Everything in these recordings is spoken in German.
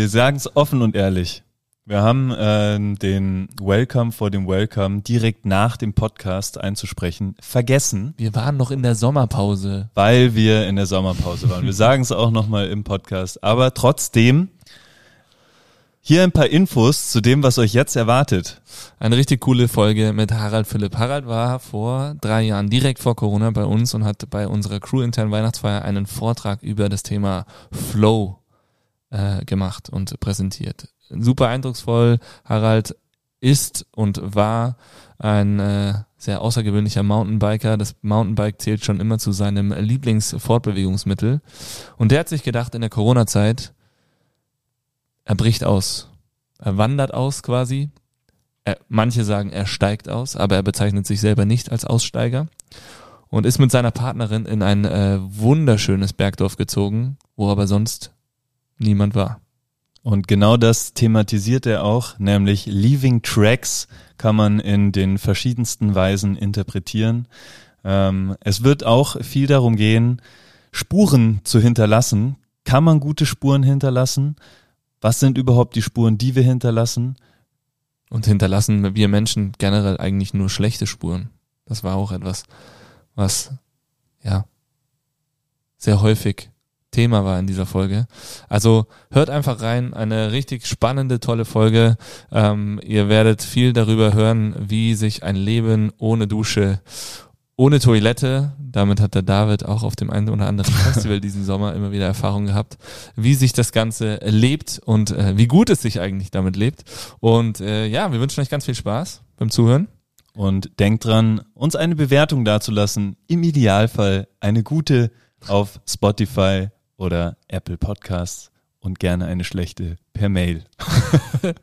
wir sagen es offen und ehrlich. Wir haben äh, den Welcome vor dem Welcome direkt nach dem Podcast einzusprechen vergessen. Wir waren noch in der Sommerpause. Weil wir in der Sommerpause waren. Wir sagen es auch nochmal im Podcast. Aber trotzdem, hier ein paar Infos zu dem, was euch jetzt erwartet. Eine richtig coole Folge mit Harald Philipp. Harald war vor drei Jahren direkt vor Corona bei uns und hat bei unserer Crew-internen Weihnachtsfeier einen Vortrag über das Thema Flow äh, gemacht und präsentiert super eindrucksvoll. Harald ist und war ein äh, sehr außergewöhnlicher Mountainbiker. Das Mountainbike zählt schon immer zu seinem Lieblingsfortbewegungsmittel. Und der hat sich gedacht, in der Corona-Zeit, er bricht aus. Er wandert aus quasi. Er, manche sagen, er steigt aus, aber er bezeichnet sich selber nicht als Aussteiger. Und ist mit seiner Partnerin in ein äh, wunderschönes Bergdorf gezogen, wo aber sonst niemand war. Und genau das thematisiert er auch, nämlich Leaving Tracks kann man in den verschiedensten Weisen interpretieren. Ähm, es wird auch viel darum gehen, Spuren zu hinterlassen. Kann man gute Spuren hinterlassen? Was sind überhaupt die Spuren, die wir hinterlassen? Und hinterlassen wir Menschen generell eigentlich nur schlechte Spuren. Das war auch etwas, was ja sehr häufig Thema war in dieser Folge. Also hört einfach rein, eine richtig spannende, tolle Folge. Ähm, ihr werdet viel darüber hören, wie sich ein Leben ohne Dusche, ohne Toilette, damit hat der David auch auf dem einen oder anderen Festival diesen Sommer immer wieder Erfahrung gehabt, wie sich das Ganze lebt und äh, wie gut es sich eigentlich damit lebt. Und äh, ja, wir wünschen euch ganz viel Spaß beim Zuhören. Und denkt dran, uns eine Bewertung dazulassen. Im Idealfall eine gute auf Spotify oder Apple Podcasts und gerne eine schlechte per Mail.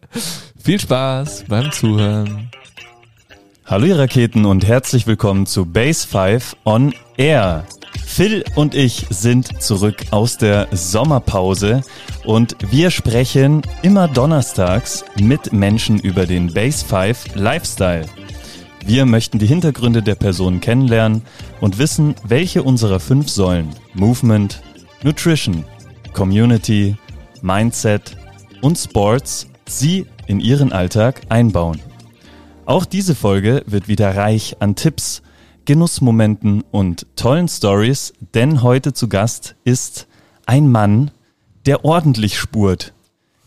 Viel Spaß beim Zuhören. Hallo ihr Raketen und herzlich willkommen zu Base 5 on Air. Phil und ich sind zurück aus der Sommerpause und wir sprechen immer donnerstags mit Menschen über den Base 5 Lifestyle. Wir möchten die Hintergründe der Personen kennenlernen und wissen, welche unserer fünf Säulen Movement, Nutrition, Community, Mindset und Sports Sie in Ihren Alltag einbauen. Auch diese Folge wird wieder reich an Tipps, Genussmomenten und tollen Stories, denn heute zu Gast ist ein Mann, der ordentlich spurt.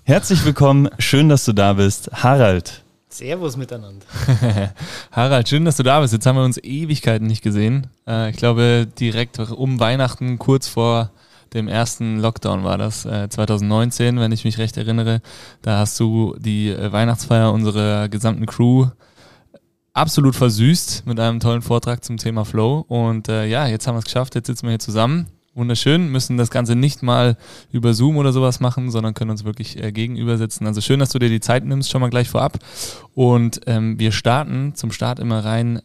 Herzlich willkommen, schön, dass du da bist, Harald. Servus miteinander. Harald, schön, dass du da bist. Jetzt haben wir uns Ewigkeiten nicht gesehen. Äh, ich glaube, direkt um Weihnachten, kurz vor dem ersten Lockdown war das, äh, 2019, wenn ich mich recht erinnere. Da hast du die äh, Weihnachtsfeier unserer gesamten Crew absolut versüßt mit einem tollen Vortrag zum Thema Flow. Und äh, ja, jetzt haben wir es geschafft, jetzt sitzen wir hier zusammen. Wunderschön, müssen das Ganze nicht mal über Zoom oder sowas machen, sondern können uns wirklich äh, gegenüber. Also schön, dass du dir die Zeit nimmst, schon mal gleich vorab. Und ähm, wir starten zum Start immer rein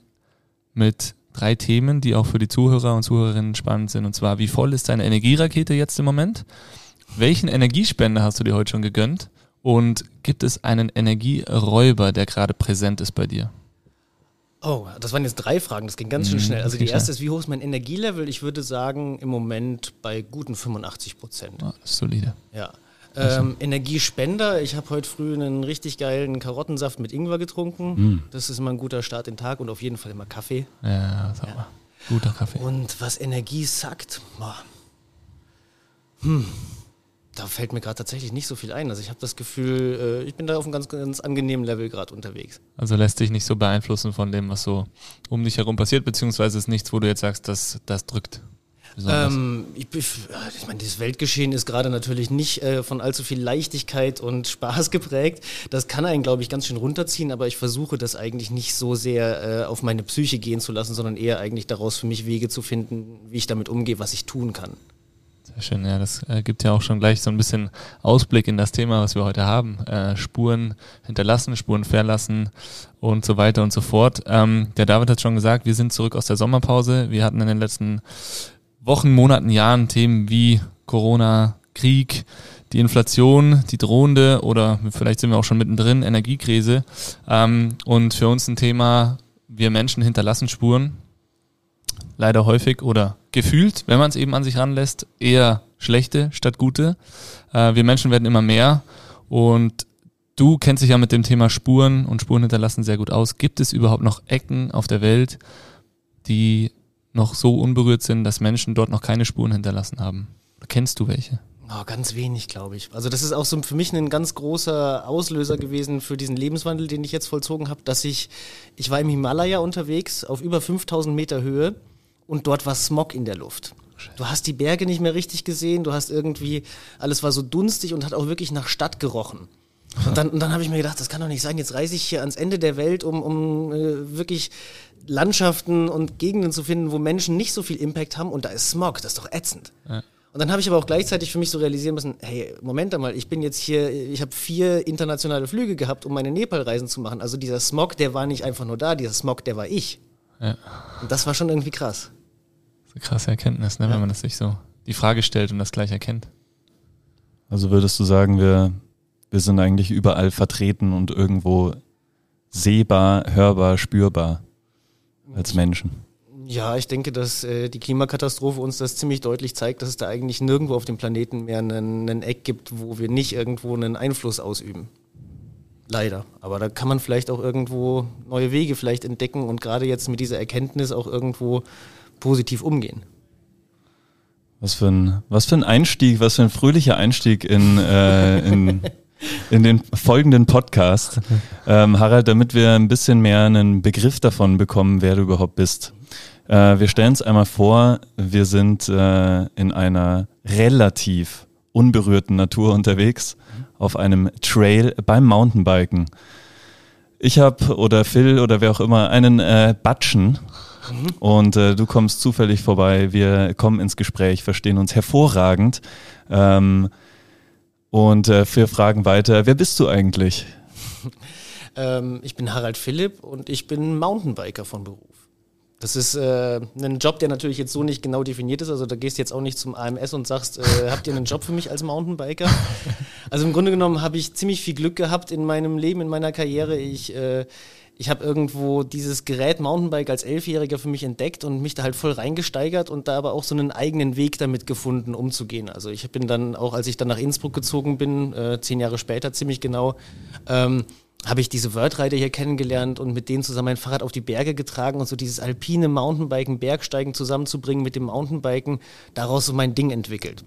mit drei Themen, die auch für die Zuhörer und Zuhörerinnen spannend sind. Und zwar, wie voll ist deine Energierakete jetzt im Moment? Welchen Energiespender hast du dir heute schon gegönnt? Und gibt es einen Energieräuber, der gerade präsent ist bei dir? Oh, das waren jetzt drei Fragen, das ging ganz schön mhm, schnell. Also die erste ist, wie hoch ist mein Energielevel? Ich würde sagen, im Moment bei guten 85 Prozent. Ah, das ist solide. Ja. Ähm, Energiespender. Ich habe heute früh einen richtig geilen Karottensaft mit Ingwer getrunken. Mm. Das ist immer ein guter Start in den Tag und auf jeden Fall immer Kaffee. Ja, sag ja. mal. Guter Kaffee. Und was Energie sagt, boah. hm, da fällt mir gerade tatsächlich nicht so viel ein. Also ich habe das Gefühl, äh, ich bin da auf einem ganz, ganz angenehmen Level gerade unterwegs. Also lässt dich nicht so beeinflussen von dem, was so um dich herum passiert, beziehungsweise ist nichts, wo du jetzt sagst, das, das drückt. Ähm, ich, ich meine, das Weltgeschehen ist gerade natürlich nicht äh, von allzu viel Leichtigkeit und Spaß geprägt. Das kann einen, glaube ich, ganz schön runterziehen, aber ich versuche das eigentlich nicht so sehr äh, auf meine Psyche gehen zu lassen, sondern eher eigentlich daraus für mich Wege zu finden, wie ich damit umgehe, was ich tun kann. Sehr schön, ja, das äh, gibt ja auch schon gleich so ein bisschen Ausblick in das Thema, was wir heute haben. Äh, Spuren hinterlassen, Spuren verlassen und so weiter und so fort. Ähm, der David hat schon gesagt, wir sind zurück aus der Sommerpause. Wir hatten in den letzten Wochen, Monaten, Jahren Themen wie Corona, Krieg, die Inflation, die drohende oder vielleicht sind wir auch schon mittendrin, Energiekrise. Ähm, und für uns ein Thema, wir Menschen hinterlassen Spuren. Leider häufig oder gefühlt, wenn man es eben an sich ranlässt, eher schlechte statt gute. Äh, wir Menschen werden immer mehr und du kennst dich ja mit dem Thema Spuren und Spuren hinterlassen sehr gut aus. Gibt es überhaupt noch Ecken auf der Welt, die noch so unberührt sind, dass Menschen dort noch keine Spuren hinterlassen haben? Kennst du welche? Oh, ganz wenig, glaube ich. Also das ist auch so für mich ein ganz großer Auslöser gewesen für diesen Lebenswandel, den ich jetzt vollzogen habe, dass ich, ich war im Himalaya unterwegs auf über 5000 Meter Höhe und dort war Smog in der Luft. Du hast die Berge nicht mehr richtig gesehen, du hast irgendwie, alles war so dunstig und hat auch wirklich nach Stadt gerochen. Und dann, und dann habe ich mir gedacht, das kann doch nicht sein, jetzt reise ich hier ans Ende der Welt, um, um äh, wirklich Landschaften und Gegenden zu finden, wo Menschen nicht so viel Impact haben und da ist Smog, das ist doch ätzend. Ja. Und dann habe ich aber auch gleichzeitig für mich so realisieren müssen, hey, Moment einmal, ich bin jetzt hier, ich habe vier internationale Flüge gehabt, um meine Nepal-Reisen zu machen. Also dieser Smog, der war nicht einfach nur da, dieser Smog, der war ich. Ja. Und das war schon irgendwie krass. Das ist eine krasse Erkenntnis, ne, ja. wenn man das sich so die Frage stellt und das gleich erkennt. Also würdest du sagen, wir, wir sind eigentlich überall vertreten und irgendwo sehbar, hörbar, spürbar als Menschen? Ja, ich denke, dass äh, die Klimakatastrophe uns das ziemlich deutlich zeigt, dass es da eigentlich nirgendwo auf dem Planeten mehr einen, einen Eck gibt, wo wir nicht irgendwo einen Einfluss ausüben. Leider. Aber da kann man vielleicht auch irgendwo neue Wege vielleicht entdecken und gerade jetzt mit dieser Erkenntnis auch irgendwo positiv umgehen. Was für ein, was für ein Einstieg, was für ein fröhlicher Einstieg in, äh, in, in den folgenden Podcast. Ähm, Harald, damit wir ein bisschen mehr einen Begriff davon bekommen, wer du überhaupt bist. Äh, wir stellen es einmal vor, wir sind äh, in einer relativ unberührten Natur unterwegs, auf einem Trail beim Mountainbiken. Ich habe oder Phil oder wer auch immer einen äh, Batschen mhm. und äh, du kommst zufällig vorbei. Wir kommen ins Gespräch, verstehen uns hervorragend ähm, und äh, wir fragen weiter, wer bist du eigentlich? ähm, ich bin Harald Philipp und ich bin Mountainbiker von Beruf. Das ist äh, ein Job, der natürlich jetzt so nicht genau definiert ist. Also da gehst du jetzt auch nicht zum AMS und sagst, äh, habt ihr einen Job für mich als Mountainbiker? Also im Grunde genommen habe ich ziemlich viel Glück gehabt in meinem Leben, in meiner Karriere. Ich, äh, ich habe irgendwo dieses Gerät Mountainbike als Elfjähriger für mich entdeckt und mich da halt voll reingesteigert und da aber auch so einen eigenen Weg damit gefunden, umzugehen. Also ich bin dann auch, als ich dann nach Innsbruck gezogen bin, äh, zehn Jahre später ziemlich genau, ähm, habe ich diese Wordrider hier kennengelernt und mit denen zusammen mein Fahrrad auf die Berge getragen und so dieses alpine Mountainbiken, Bergsteigen zusammenzubringen mit dem Mountainbiken, daraus so mein Ding entwickelt.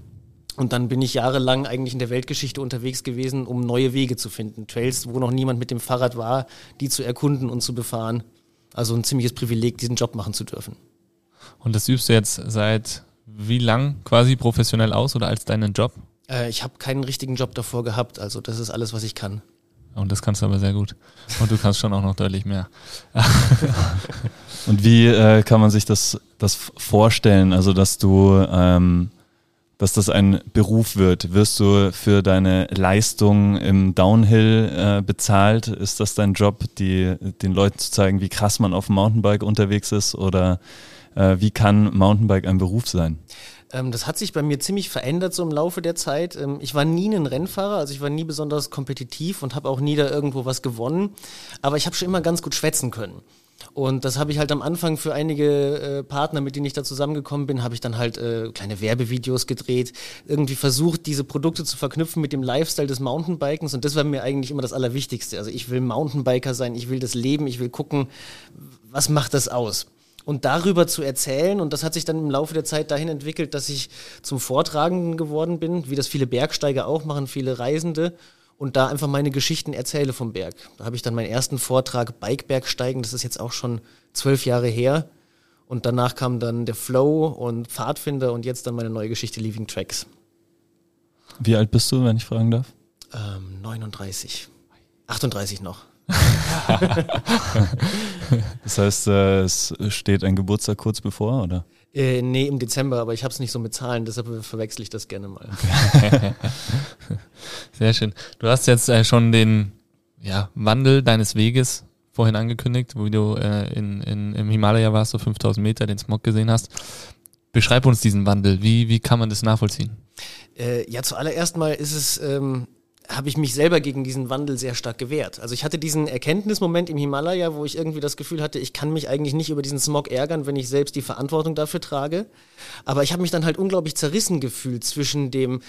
Und dann bin ich jahrelang eigentlich in der Weltgeschichte unterwegs gewesen, um neue Wege zu finden. Trails, wo noch niemand mit dem Fahrrad war, die zu erkunden und zu befahren. Also ein ziemliches Privileg, diesen Job machen zu dürfen. Und das übst du jetzt seit wie lang quasi professionell aus oder als deinen Job? Äh, ich habe keinen richtigen Job davor gehabt, also das ist alles, was ich kann. Und das kannst du aber sehr gut. Und du kannst schon auch noch deutlich mehr. Und wie äh, kann man sich das, das vorstellen? Also, dass du, ähm, dass das ein Beruf wird? Wirst du für deine Leistung im Downhill äh, bezahlt? Ist das dein Job, die, den Leuten zu zeigen, wie krass man auf dem Mountainbike unterwegs ist? Oder äh, wie kann Mountainbike ein Beruf sein? Ähm, das hat sich bei mir ziemlich verändert so im Laufe der Zeit. Ähm, ich war nie ein Rennfahrer, also ich war nie besonders kompetitiv und habe auch nie da irgendwo was gewonnen. Aber ich habe schon immer ganz gut schwätzen können. Und das habe ich halt am Anfang für einige äh, Partner, mit denen ich da zusammengekommen bin, habe ich dann halt äh, kleine Werbevideos gedreht, irgendwie versucht, diese Produkte zu verknüpfen mit dem Lifestyle des Mountainbikens. Und das war mir eigentlich immer das Allerwichtigste. Also ich will Mountainbiker sein, ich will das leben, ich will gucken, was macht das aus und darüber zu erzählen. Und das hat sich dann im Laufe der Zeit dahin entwickelt, dass ich zum Vortragenden geworden bin, wie das viele Bergsteiger auch machen, viele Reisende. Und da einfach meine Geschichten erzähle vom Berg. Da habe ich dann meinen ersten Vortrag Bikebergsteigen, das ist jetzt auch schon zwölf Jahre her. Und danach kam dann der Flow und Pfadfinder und jetzt dann meine neue Geschichte Leaving Tracks. Wie alt bist du, wenn ich fragen darf? Ähm, 39. 38 noch. das heißt, äh, es steht ein Geburtstag kurz bevor, oder? Äh, nee, im Dezember, aber ich habe es nicht so mit Zahlen, deshalb verwechsel ich das gerne mal. Sehr schön. Du hast jetzt äh, schon den ja, Wandel deines Weges vorhin angekündigt, wo du äh, in, in, im Himalaya warst, so 5000 Meter, den Smog gesehen hast. Beschreib uns diesen Wandel. Wie, wie kann man das nachvollziehen? Äh, ja, zuallererst mal ist es ähm, habe ich mich selber gegen diesen Wandel sehr stark gewehrt. Also ich hatte diesen Erkenntnismoment im Himalaya, wo ich irgendwie das Gefühl hatte, ich kann mich eigentlich nicht über diesen Smog ärgern, wenn ich selbst die Verantwortung dafür trage. Aber ich habe mich dann halt unglaublich zerrissen gefühlt zwischen dem,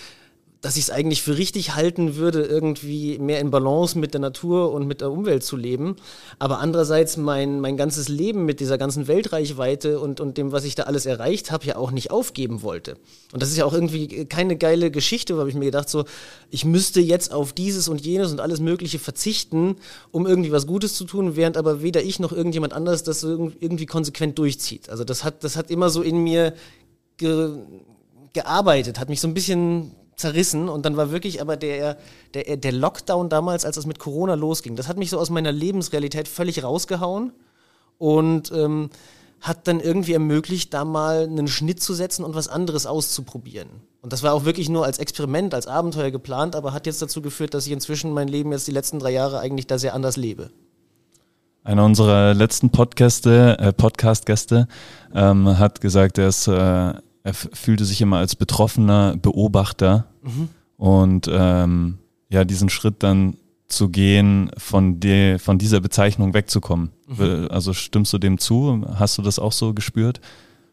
dass ich es eigentlich für richtig halten würde, irgendwie mehr in Balance mit der Natur und mit der Umwelt zu leben. Aber andererseits mein, mein ganzes Leben mit dieser ganzen Weltreichweite und, und dem, was ich da alles erreicht habe, ja auch nicht aufgeben wollte. Und das ist ja auch irgendwie keine geile Geschichte, weil ich mir gedacht, so, ich müsste jetzt auf dieses und jenes und alles Mögliche verzichten, um irgendwie was Gutes zu tun, während aber weder ich noch irgendjemand anders das irgendwie konsequent durchzieht. Also das hat, das hat immer so in mir ge gearbeitet, hat mich so ein bisschen zerrissen und dann war wirklich aber der, der, der Lockdown damals, als es mit Corona losging, das hat mich so aus meiner Lebensrealität völlig rausgehauen und ähm, hat dann irgendwie ermöglicht, da mal einen Schnitt zu setzen und was anderes auszuprobieren. Und das war auch wirklich nur als Experiment, als Abenteuer geplant, aber hat jetzt dazu geführt, dass ich inzwischen mein Leben jetzt die letzten drei Jahre eigentlich da sehr anders lebe. Einer unserer letzten äh, Podcast-Gäste ähm, hat gesagt, er ist äh, er fühlte sich immer als betroffener Beobachter mhm. und ähm, ja, diesen Schritt dann zu gehen, von, de, von dieser Bezeichnung wegzukommen. Mhm. Also stimmst du dem zu? Hast du das auch so gespürt?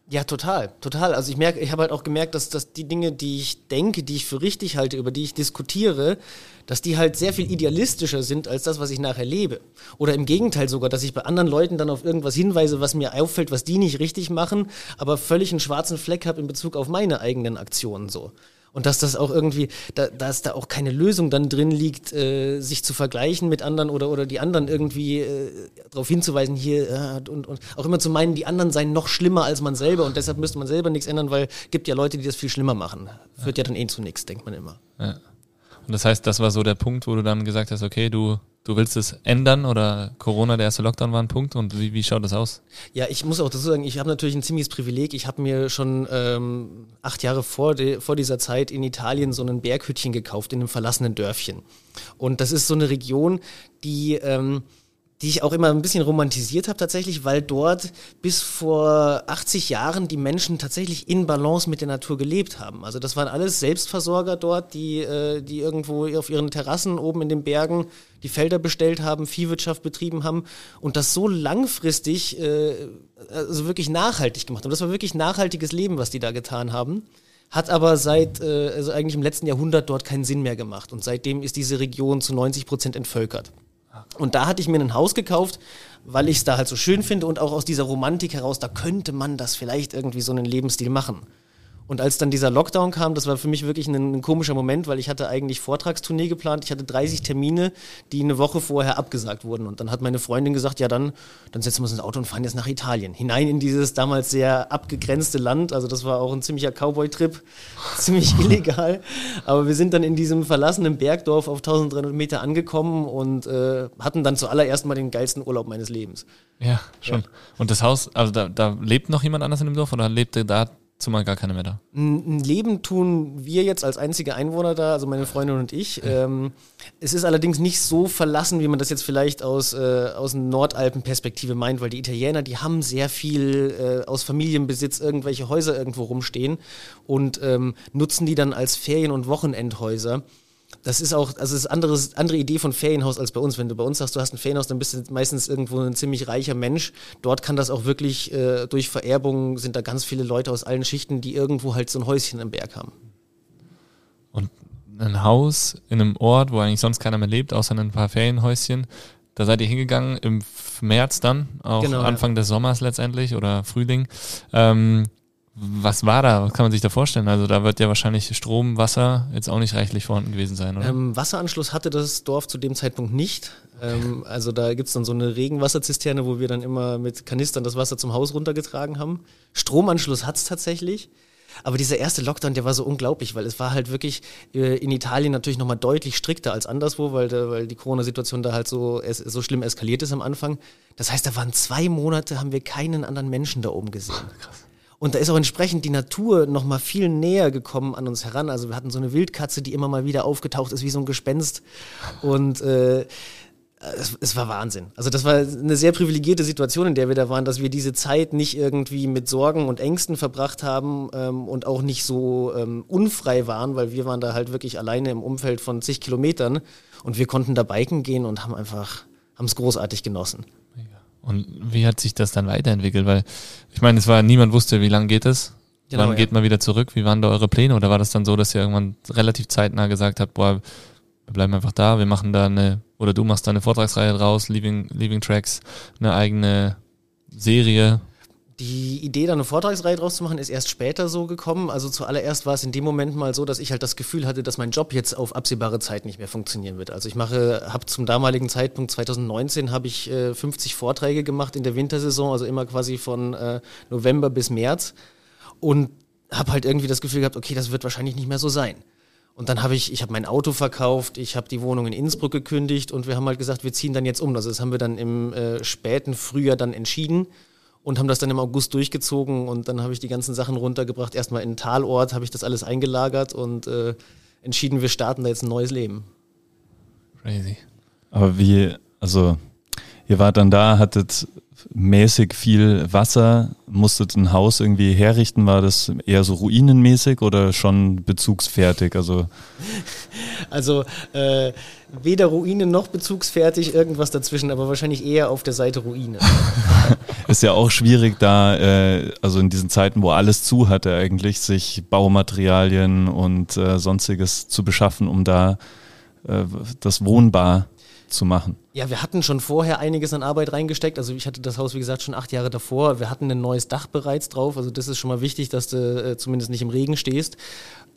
Ja, total, total. Also ich merke, ich habe halt auch gemerkt, dass, dass die Dinge, die ich denke, die ich für richtig halte, über die ich diskutiere, dass die halt sehr viel idealistischer sind als das, was ich nachher lebe. Oder im Gegenteil sogar, dass ich bei anderen Leuten dann auf irgendwas hinweise, was mir auffällt, was die nicht richtig machen, aber völlig einen schwarzen Fleck habe in Bezug auf meine eigenen Aktionen so. Und dass das auch irgendwie, da, dass da auch keine Lösung dann drin liegt, äh, sich zu vergleichen mit anderen oder, oder die anderen irgendwie äh, darauf hinzuweisen, hier äh, und, und auch immer zu meinen, die anderen seien noch schlimmer als man selber und deshalb müsste man selber nichts ändern, weil gibt ja Leute, die das viel schlimmer machen. Führt ja, ja dann eh zu nichts, denkt man immer. Ja. Und das heißt, das war so der Punkt, wo du dann gesagt hast, okay, du, du willst es ändern oder Corona, der erste Lockdown war ein Punkt und wie, wie schaut das aus? Ja, ich muss auch dazu sagen, ich habe natürlich ein ziemliches Privileg. Ich habe mir schon ähm, acht Jahre vor, de, vor dieser Zeit in Italien so ein Berghütchen gekauft in einem verlassenen Dörfchen. Und das ist so eine Region, die... Ähm, die ich auch immer ein bisschen romantisiert habe tatsächlich, weil dort bis vor 80 Jahren die Menschen tatsächlich in Balance mit der Natur gelebt haben. Also das waren alles Selbstversorger dort, die, äh, die irgendwo auf ihren Terrassen oben in den Bergen die Felder bestellt haben, Viehwirtschaft betrieben haben und das so langfristig, äh, also wirklich nachhaltig gemacht haben. Das war wirklich nachhaltiges Leben, was die da getan haben hat aber seit, äh, also eigentlich im letzten Jahrhundert dort keinen Sinn mehr gemacht. Und seitdem ist diese Region zu 90 Prozent entvölkert. Und da hatte ich mir ein Haus gekauft, weil ich es da halt so schön finde und auch aus dieser Romantik heraus, da könnte man das vielleicht irgendwie so einen Lebensstil machen. Und als dann dieser Lockdown kam, das war für mich wirklich ein, ein, komischer Moment, weil ich hatte eigentlich Vortragstournee geplant. Ich hatte 30 Termine, die eine Woche vorher abgesagt wurden. Und dann hat meine Freundin gesagt, ja dann, dann setzen wir uns ins Auto und fahren jetzt nach Italien. Hinein in dieses damals sehr abgegrenzte Land. Also das war auch ein ziemlicher Cowboy-Trip, ziemlich illegal. Aber wir sind dann in diesem verlassenen Bergdorf auf 1300 Meter angekommen und äh, hatten dann zuallererst mal den geilsten Urlaub meines Lebens. Ja, schon. Ja. Und das Haus, also da, da lebt noch jemand anders in dem Dorf oder lebte da Zumal gar keine mehr da. Ein Leben tun wir jetzt als einzige Einwohner da, also meine Freundin und ich. Ja. Ähm, es ist allerdings nicht so verlassen, wie man das jetzt vielleicht aus, äh, aus Nordalpen-Perspektive meint, weil die Italiener, die haben sehr viel äh, aus Familienbesitz irgendwelche Häuser irgendwo rumstehen und ähm, nutzen die dann als Ferien- und Wochenendhäuser. Das ist auch, also das ist eine andere Idee von Ferienhaus als bei uns. Wenn du bei uns sagst, du hast ein Ferienhaus, dann bist du meistens irgendwo ein ziemlich reicher Mensch. Dort kann das auch wirklich äh, durch Vererbung sind da ganz viele Leute aus allen Schichten, die irgendwo halt so ein Häuschen im Berg haben. Und ein Haus in einem Ort, wo eigentlich sonst keiner mehr lebt, außer ein paar Ferienhäuschen. Da seid ihr hingegangen im März dann, auch genau, Anfang ja. des Sommers letztendlich oder Frühling. Ähm, was war da? Was kann man sich da vorstellen? Also da wird ja wahrscheinlich Strom, Wasser jetzt auch nicht reichlich vorhanden gewesen sein, oder? Ähm, Wasseranschluss hatte das Dorf zu dem Zeitpunkt nicht. Ähm, also da gibt's dann so eine Regenwasserzisterne, wo wir dann immer mit Kanistern das Wasser zum Haus runtergetragen haben. Stromanschluss hat's tatsächlich. Aber dieser erste Lockdown, der war so unglaublich, weil es war halt wirklich äh, in Italien natürlich nochmal deutlich strikter als anderswo, weil, da, weil die Corona-Situation da halt so, es, so schlimm eskaliert ist am Anfang. Das heißt, da waren zwei Monate, haben wir keinen anderen Menschen da oben gesehen. Krass. Und da ist auch entsprechend die Natur noch mal viel näher gekommen an uns heran. Also wir hatten so eine Wildkatze, die immer mal wieder aufgetaucht ist wie so ein Gespenst. Und äh, es, es, war Wahnsinn. Also das war eine sehr privilegierte Situation, in der wir da waren, dass wir diese Zeit nicht irgendwie mit Sorgen und Ängsten verbracht haben ähm, und auch nicht so ähm, unfrei waren, weil wir waren da halt wirklich alleine im Umfeld von zig Kilometern und wir konnten da biken gehen und haben einfach, haben es großartig genossen. Und wie hat sich das dann weiterentwickelt? Weil ich meine, es war niemand wusste, wie lange geht es. Genau, Wann ja. geht man wieder zurück? Wie waren da eure Pläne? Oder war das dann so, dass ihr irgendwann relativ zeitnah gesagt habt, boah, wir bleiben einfach da, wir machen da eine, oder du machst da eine Vortragsreihe draus, Leaving, Leaving Tracks, eine eigene Serie. Die Idee, da eine Vortragsreihe draus zu machen, ist erst später so gekommen. Also zuallererst war es in dem Moment mal so, dass ich halt das Gefühl hatte, dass mein Job jetzt auf absehbare Zeit nicht mehr funktionieren wird. Also ich mache, habe zum damaligen Zeitpunkt 2019 habe ich äh, 50 Vorträge gemacht in der Wintersaison, also immer quasi von äh, November bis März und habe halt irgendwie das Gefühl gehabt, okay, das wird wahrscheinlich nicht mehr so sein. Und dann habe ich, ich habe mein Auto verkauft, ich habe die Wohnung in Innsbruck gekündigt und wir haben halt gesagt, wir ziehen dann jetzt um. Also das haben wir dann im äh, späten Frühjahr dann entschieden und haben das dann im August durchgezogen und dann habe ich die ganzen Sachen runtergebracht. Erstmal in den Talort habe ich das alles eingelagert und äh, entschieden, wir starten da jetzt ein neues Leben. Crazy. Aber wie, also ihr wart dann da, hattet mäßig viel Wasser, musstet ein Haus irgendwie herrichten, war das eher so ruinenmäßig oder schon bezugsfertig? Also, also äh, weder Ruinen noch bezugsfertig, irgendwas dazwischen, aber wahrscheinlich eher auf der Seite Ruine. Ist ja auch schwierig da, äh, also in diesen Zeiten, wo alles zu hatte eigentlich, sich Baumaterialien und äh, sonstiges zu beschaffen, um da äh, das wohnbar zu machen? Ja, wir hatten schon vorher einiges an Arbeit reingesteckt. Also ich hatte das Haus, wie gesagt, schon acht Jahre davor. Wir hatten ein neues Dach bereits drauf. Also das ist schon mal wichtig, dass du äh, zumindest nicht im Regen stehst.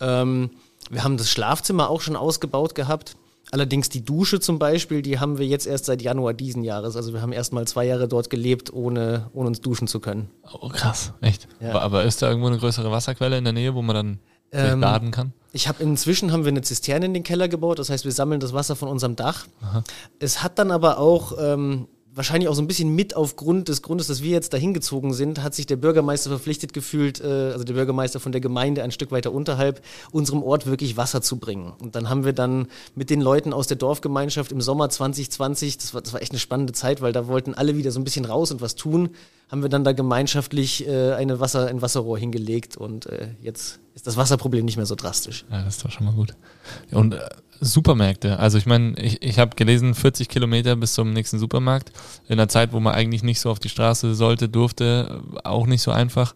Ähm, wir haben das Schlafzimmer auch schon ausgebaut gehabt. Allerdings die Dusche zum Beispiel, die haben wir jetzt erst seit Januar diesen Jahres. Also wir haben erst mal zwei Jahre dort gelebt, ohne, ohne uns duschen zu können. Oh krass, echt. Ja. Aber, aber ist da irgendwo eine größere Wasserquelle in der Nähe, wo man dann ähm, laden kann? Ich habe inzwischen haben wir eine Zisterne in den Keller gebaut, das heißt, wir sammeln das Wasser von unserem Dach. Aha. Es hat dann aber auch ähm, wahrscheinlich auch so ein bisschen mit aufgrund des Grundes, dass wir jetzt dahin gezogen sind, hat sich der Bürgermeister verpflichtet gefühlt, äh, also der Bürgermeister von der Gemeinde ein Stück weiter unterhalb, unserem Ort wirklich Wasser zu bringen. Und dann haben wir dann mit den Leuten aus der Dorfgemeinschaft im Sommer 2020, das war, das war echt eine spannende Zeit, weil da wollten alle wieder so ein bisschen raus und was tun, haben wir dann da gemeinschaftlich äh, eine Wasser, ein Wasserrohr hingelegt und äh, jetzt ist das Wasserproblem nicht mehr so drastisch. Ja, das ist doch schon mal gut. Und äh, Supermärkte. Also ich meine, ich, ich habe gelesen, 40 Kilometer bis zum nächsten Supermarkt. In einer Zeit, wo man eigentlich nicht so auf die Straße sollte, durfte, auch nicht so einfach.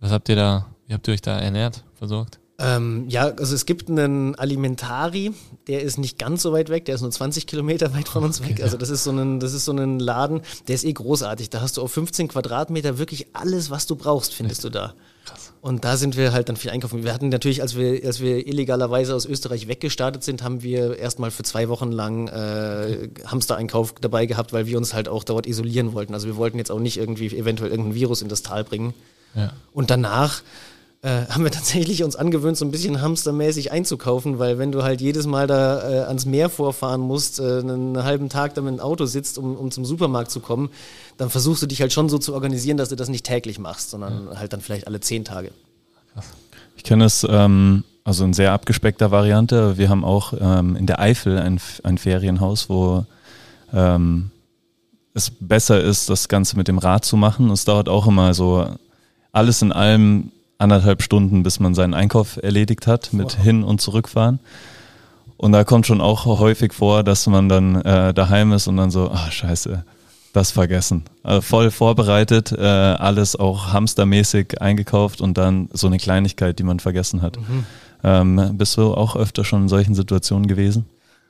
Was habt ihr da, wie habt ihr euch da ernährt, versorgt? Ähm, ja, also es gibt einen Alimentari, der ist nicht ganz so weit weg, der ist nur 20 Kilometer weit von uns weg. Also das ist so ein, das ist so ein Laden, der ist eh großartig. Da hast du auf 15 Quadratmeter wirklich alles, was du brauchst, findest du da. Krass. Und da sind wir halt dann viel einkaufen. Wir hatten natürlich, als wir, als wir illegalerweise aus Österreich weggestartet sind, haben wir erstmal für zwei Wochen lang äh, Hamstereinkauf dabei gehabt, weil wir uns halt auch dort isolieren wollten. Also wir wollten jetzt auch nicht irgendwie eventuell irgendein Virus in das Tal bringen. Ja. Und danach äh, haben wir tatsächlich uns angewöhnt, so ein bisschen hamstermäßig einzukaufen, weil wenn du halt jedes Mal da äh, ans Meer vorfahren musst, äh, einen halben Tag da mit dem Auto sitzt, um, um zum Supermarkt zu kommen, dann versuchst du dich halt schon so zu organisieren, dass du das nicht täglich machst, sondern ja. halt dann vielleicht alle zehn Tage. Ich kenne es, ähm, also in sehr abgespeckter Variante. Wir haben auch ähm, in der Eifel ein, ein Ferienhaus, wo ähm, es besser ist, das Ganze mit dem Rad zu machen. Es dauert auch immer so alles in allem anderthalb Stunden, bis man seinen Einkauf erledigt hat mit wow. Hin- und Zurückfahren. Und da kommt schon auch häufig vor, dass man dann äh, daheim ist und dann so, ah scheiße, das vergessen. Also voll vorbereitet, äh, alles auch hamstermäßig eingekauft und dann so eine Kleinigkeit, die man vergessen hat. Mhm. Ähm, bist du auch öfter schon in solchen Situationen gewesen?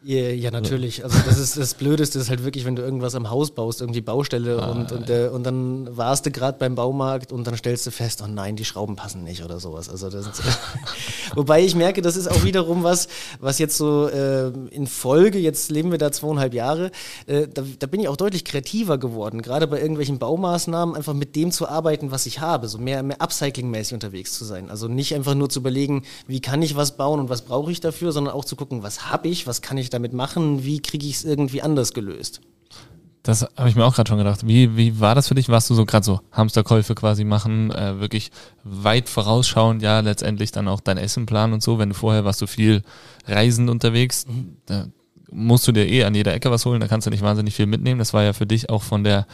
Ja, ja, natürlich. Also das ist das Blödeste ist halt wirklich, wenn du irgendwas am Haus baust, irgendwie Baustelle ah, und, und, äh, und dann warst du gerade beim Baumarkt und dann stellst du fest, oh nein, die Schrauben passen nicht oder sowas. Also das ist, wobei ich merke, das ist auch wiederum was, was jetzt so äh, in Folge, jetzt leben wir da zweieinhalb Jahre, äh, da, da, bin ich auch deutlich kreativer geworden, gerade bei irgendwelchen Baumaßnahmen, einfach mit dem zu arbeiten, was ich habe, so mehr, mehr upcycling-mäßig unterwegs zu sein. Also nicht einfach nur zu überlegen, wie kann ich was bauen und was brauche ich dafür, sondern auch zu gucken, was habe ich, was kann ich da damit machen? Wie kriege ich es irgendwie anders gelöst? Das habe ich mir auch gerade schon gedacht. Wie, wie war das für dich? Warst du so gerade so Hamsterkäufe quasi machen, äh, wirklich weit vorausschauend, ja, letztendlich dann auch dein Essenplan und so, wenn du vorher warst du viel reisend unterwegs. Mhm. Da musst du dir eh an jeder Ecke was holen, da kannst du nicht wahnsinnig viel mitnehmen. Das war ja für dich auch von der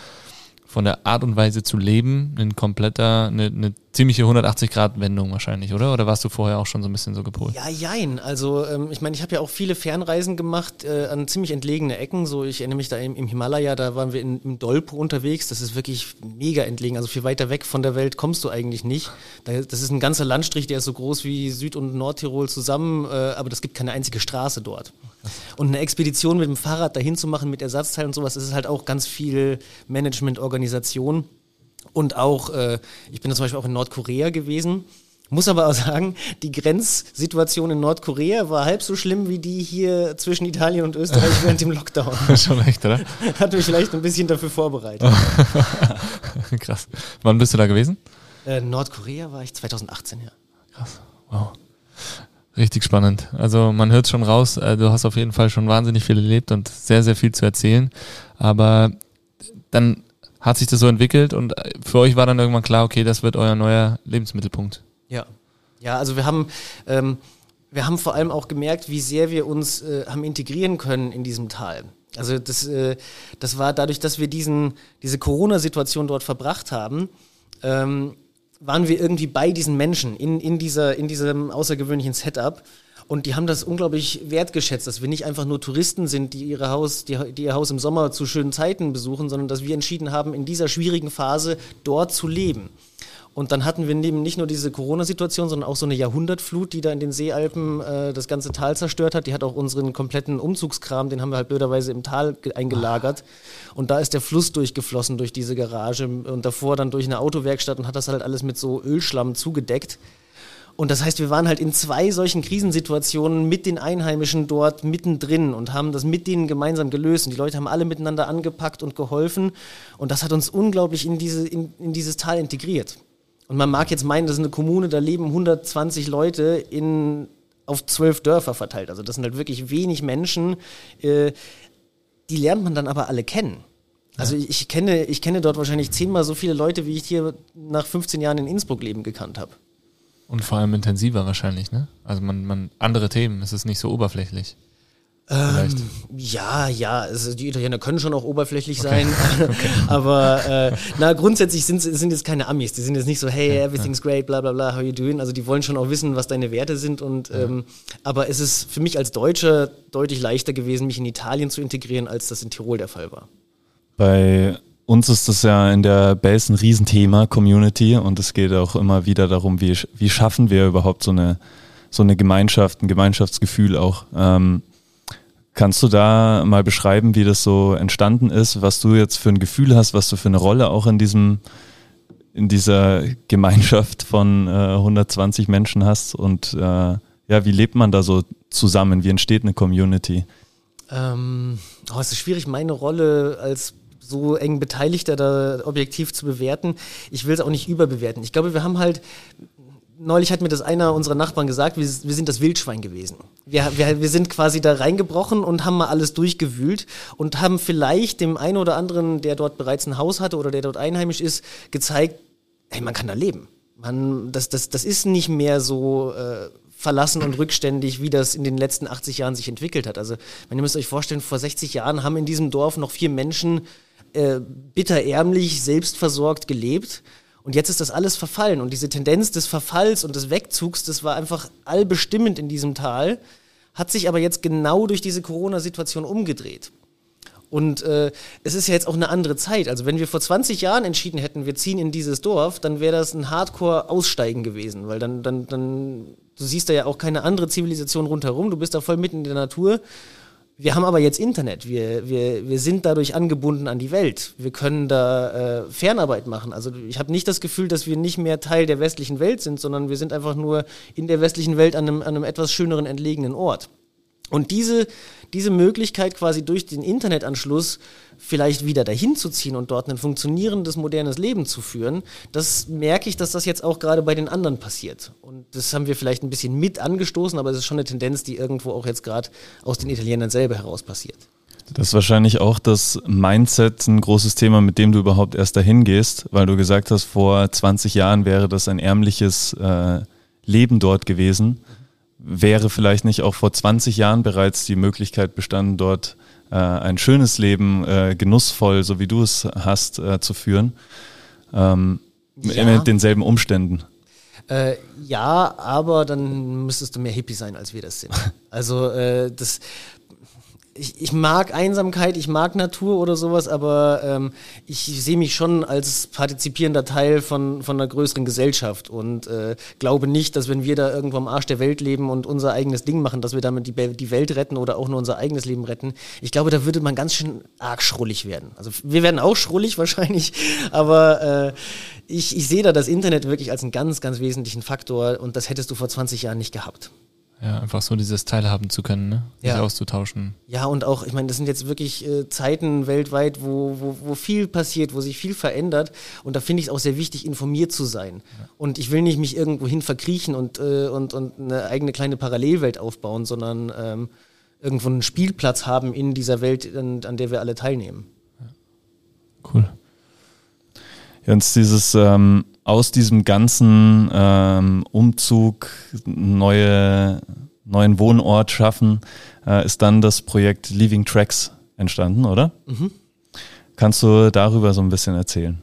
von der Art und Weise zu leben ein kompletter, eine, eine ziemliche 180-Grad-Wendung wahrscheinlich, oder? Oder warst du vorher auch schon so ein bisschen so gepolt? Ja, jein. Also ähm, ich meine, ich habe ja auch viele Fernreisen gemacht äh, an ziemlich entlegene Ecken. So, ich erinnere mich da im, im Himalaya, da waren wir in, im Dolpo unterwegs. Das ist wirklich mega entlegen. Also viel weiter weg von der Welt kommst du eigentlich nicht. Da, das ist ein ganzer Landstrich, der ist so groß wie Süd- und Nordtirol zusammen, äh, aber das gibt keine einzige Straße dort. Und eine Expedition mit dem Fahrrad dahin zu machen, mit Ersatzteilen und sowas, ist halt auch ganz viel Management, Organisation. Und auch, äh, ich bin zum Beispiel auch in Nordkorea gewesen. Muss aber auch sagen, die Grenzsituation in Nordkorea war halb so schlimm wie die hier zwischen Italien und Österreich während dem Lockdown. Schon echt, oder? Hat mich vielleicht ein bisschen dafür vorbereitet. Krass. Wann bist du da gewesen? Äh, Nordkorea war ich 2018, ja. Krass. Wow. Richtig spannend. Also man hört schon raus, äh, du hast auf jeden Fall schon wahnsinnig viel erlebt und sehr, sehr viel zu erzählen. Aber dann hat sich das so entwickelt und für euch war dann irgendwann klar, okay, das wird euer neuer Lebensmittelpunkt. Ja. Ja, also wir haben, ähm, wir haben vor allem auch gemerkt, wie sehr wir uns äh, haben integrieren können in diesem Tal. Also das, äh, das war dadurch, dass wir diesen, diese Corona-Situation dort verbracht haben, ähm, waren wir irgendwie bei diesen Menschen in, in, dieser, in diesem außergewöhnlichen Setup. Und die haben das unglaublich wertgeschätzt, dass wir nicht einfach nur Touristen sind, die, ihre Haus, die, die ihr Haus im Sommer zu schönen Zeiten besuchen, sondern dass wir entschieden haben, in dieser schwierigen Phase dort zu leben. Und dann hatten wir eben nicht nur diese Corona-Situation, sondern auch so eine Jahrhundertflut, die da in den Seealpen äh, das ganze Tal zerstört hat. Die hat auch unseren kompletten Umzugskram, den haben wir halt blöderweise im Tal eingelagert. Und da ist der Fluss durchgeflossen durch diese Garage und davor dann durch eine Autowerkstatt und hat das halt alles mit so Ölschlamm zugedeckt. Und das heißt, wir waren halt in zwei solchen Krisensituationen mit den Einheimischen dort mittendrin und haben das mit denen gemeinsam gelöst. Und die Leute haben alle miteinander angepackt und geholfen. Und das hat uns unglaublich in, diese, in, in dieses Tal integriert. Und man mag jetzt meinen, das ist eine Kommune, da leben 120 Leute in, auf zwölf Dörfer verteilt. Also das sind halt wirklich wenig Menschen. Äh, die lernt man dann aber alle kennen. Also ich, ich, kenne, ich kenne dort wahrscheinlich zehnmal so viele Leute, wie ich hier nach 15 Jahren in Innsbruck leben gekannt habe. Und vor allem intensiver wahrscheinlich, ne? Also man, man andere Themen, es ist nicht so oberflächlich. Ähm, ja, ja, also die Italiener können schon auch oberflächlich okay. sein, okay. aber äh, na grundsätzlich sind sind jetzt keine Amis, die sind jetzt nicht so, hey, everything's ja. great, bla bla bla, how you doing? Also die wollen schon auch wissen, was deine Werte sind und ja. ähm, aber es ist für mich als Deutscher deutlich leichter gewesen, mich in Italien zu integrieren, als das in Tirol der Fall war. Bei uns ist das ja in der Base ein Riesenthema, Community, und es geht auch immer wieder darum, wie, wie schaffen wir überhaupt so eine, so eine Gemeinschaft, ein Gemeinschaftsgefühl auch. Ähm, Kannst du da mal beschreiben, wie das so entstanden ist, was du jetzt für ein Gefühl hast, was du für eine Rolle auch in diesem in dieser Gemeinschaft von äh, 120 Menschen hast und äh, ja, wie lebt man da so zusammen? Wie entsteht eine Community? Ähm, oh, es ist schwierig, meine Rolle als so eng Beteiligter da objektiv zu bewerten. Ich will es auch nicht überbewerten. Ich glaube, wir haben halt, neulich hat mir das einer unserer Nachbarn gesagt, wir, wir sind das Wildschwein gewesen. Wir, wir, wir sind quasi da reingebrochen und haben mal alles durchgewühlt und haben vielleicht dem einen oder anderen, der dort bereits ein Haus hatte oder der dort einheimisch ist, gezeigt, hey, man kann da leben. Man, das, das, das ist nicht mehr so äh, verlassen und rückständig, wie das in den letzten 80 Jahren sich entwickelt hat. Also, wenn ihr müsst euch vorstellen, vor 60 Jahren haben in diesem Dorf noch vier Menschen äh, bitterärmlich, selbstversorgt gelebt. Und jetzt ist das alles verfallen. Und diese Tendenz des Verfalls und des Wegzugs, das war einfach allbestimmend in diesem Tal, hat sich aber jetzt genau durch diese Corona-Situation umgedreht. Und äh, es ist ja jetzt auch eine andere Zeit. Also wenn wir vor 20 Jahren entschieden hätten, wir ziehen in dieses Dorf, dann wäre das ein Hardcore-Aussteigen gewesen, weil dann, dann, dann, du siehst da ja auch keine andere Zivilisation rundherum, du bist da voll mitten in der Natur wir haben aber jetzt Internet. Wir, wir, wir sind dadurch angebunden an die Welt. Wir können da äh, Fernarbeit machen. Also ich habe nicht das Gefühl, dass wir nicht mehr Teil der westlichen Welt sind, sondern wir sind einfach nur in der westlichen Welt an einem, an einem etwas schöneren, entlegenen Ort. Und diese, diese Möglichkeit quasi durch den Internetanschluss vielleicht wieder dahin zu ziehen und dort ein funktionierendes, modernes Leben zu führen, das merke ich, dass das jetzt auch gerade bei den anderen passiert. Und das haben wir vielleicht ein bisschen mit angestoßen, aber es ist schon eine Tendenz, die irgendwo auch jetzt gerade aus den Italienern selber heraus passiert. Das ist wahrscheinlich auch das Mindset ein großes Thema, mit dem du überhaupt erst dahin gehst, weil du gesagt hast, vor 20 Jahren wäre das ein ärmliches äh, Leben dort gewesen. Wäre vielleicht nicht auch vor 20 Jahren bereits die Möglichkeit bestanden, dort äh, ein schönes Leben, äh, genussvoll, so wie du es hast, äh, zu führen. Ähm, ja. Mit denselben Umständen. Äh, ja, aber dann müsstest du mehr Hippie sein, als wir das sind. Also äh, das, ich, ich mag Einsamkeit, ich mag Natur oder sowas, aber ähm, ich sehe mich schon als partizipierender Teil von, von einer größeren Gesellschaft und äh, glaube nicht, dass wenn wir da irgendwo am Arsch der Welt leben und unser eigenes Ding machen, dass wir damit die, die Welt retten oder auch nur unser eigenes Leben retten. Ich glaube, da würde man ganz schön arg schrullig werden. Also wir werden auch schrullig wahrscheinlich, aber äh, ich, ich sehe da das Internet wirklich als einen ganz, ganz wesentlichen Faktor und das hättest du vor 20 Jahren nicht gehabt. Ja, einfach so dieses Teilhaben zu können, ne? sich ja. auszutauschen. Ja, und auch, ich meine, das sind jetzt wirklich äh, Zeiten weltweit, wo, wo, wo viel passiert, wo sich viel verändert. Und da finde ich es auch sehr wichtig, informiert zu sein. Ja. Und ich will nicht mich irgendwohin verkriechen und, äh, und, und eine eigene kleine Parallelwelt aufbauen, sondern ähm, irgendwo einen Spielplatz haben in dieser Welt, an, an der wir alle teilnehmen. Ja. Cool. Jens, dieses ähm, aus diesem ganzen ähm, Umzug neue, neuen Wohnort schaffen, äh, ist dann das Projekt Leaving Tracks entstanden, oder? Mhm. Kannst du darüber so ein bisschen erzählen?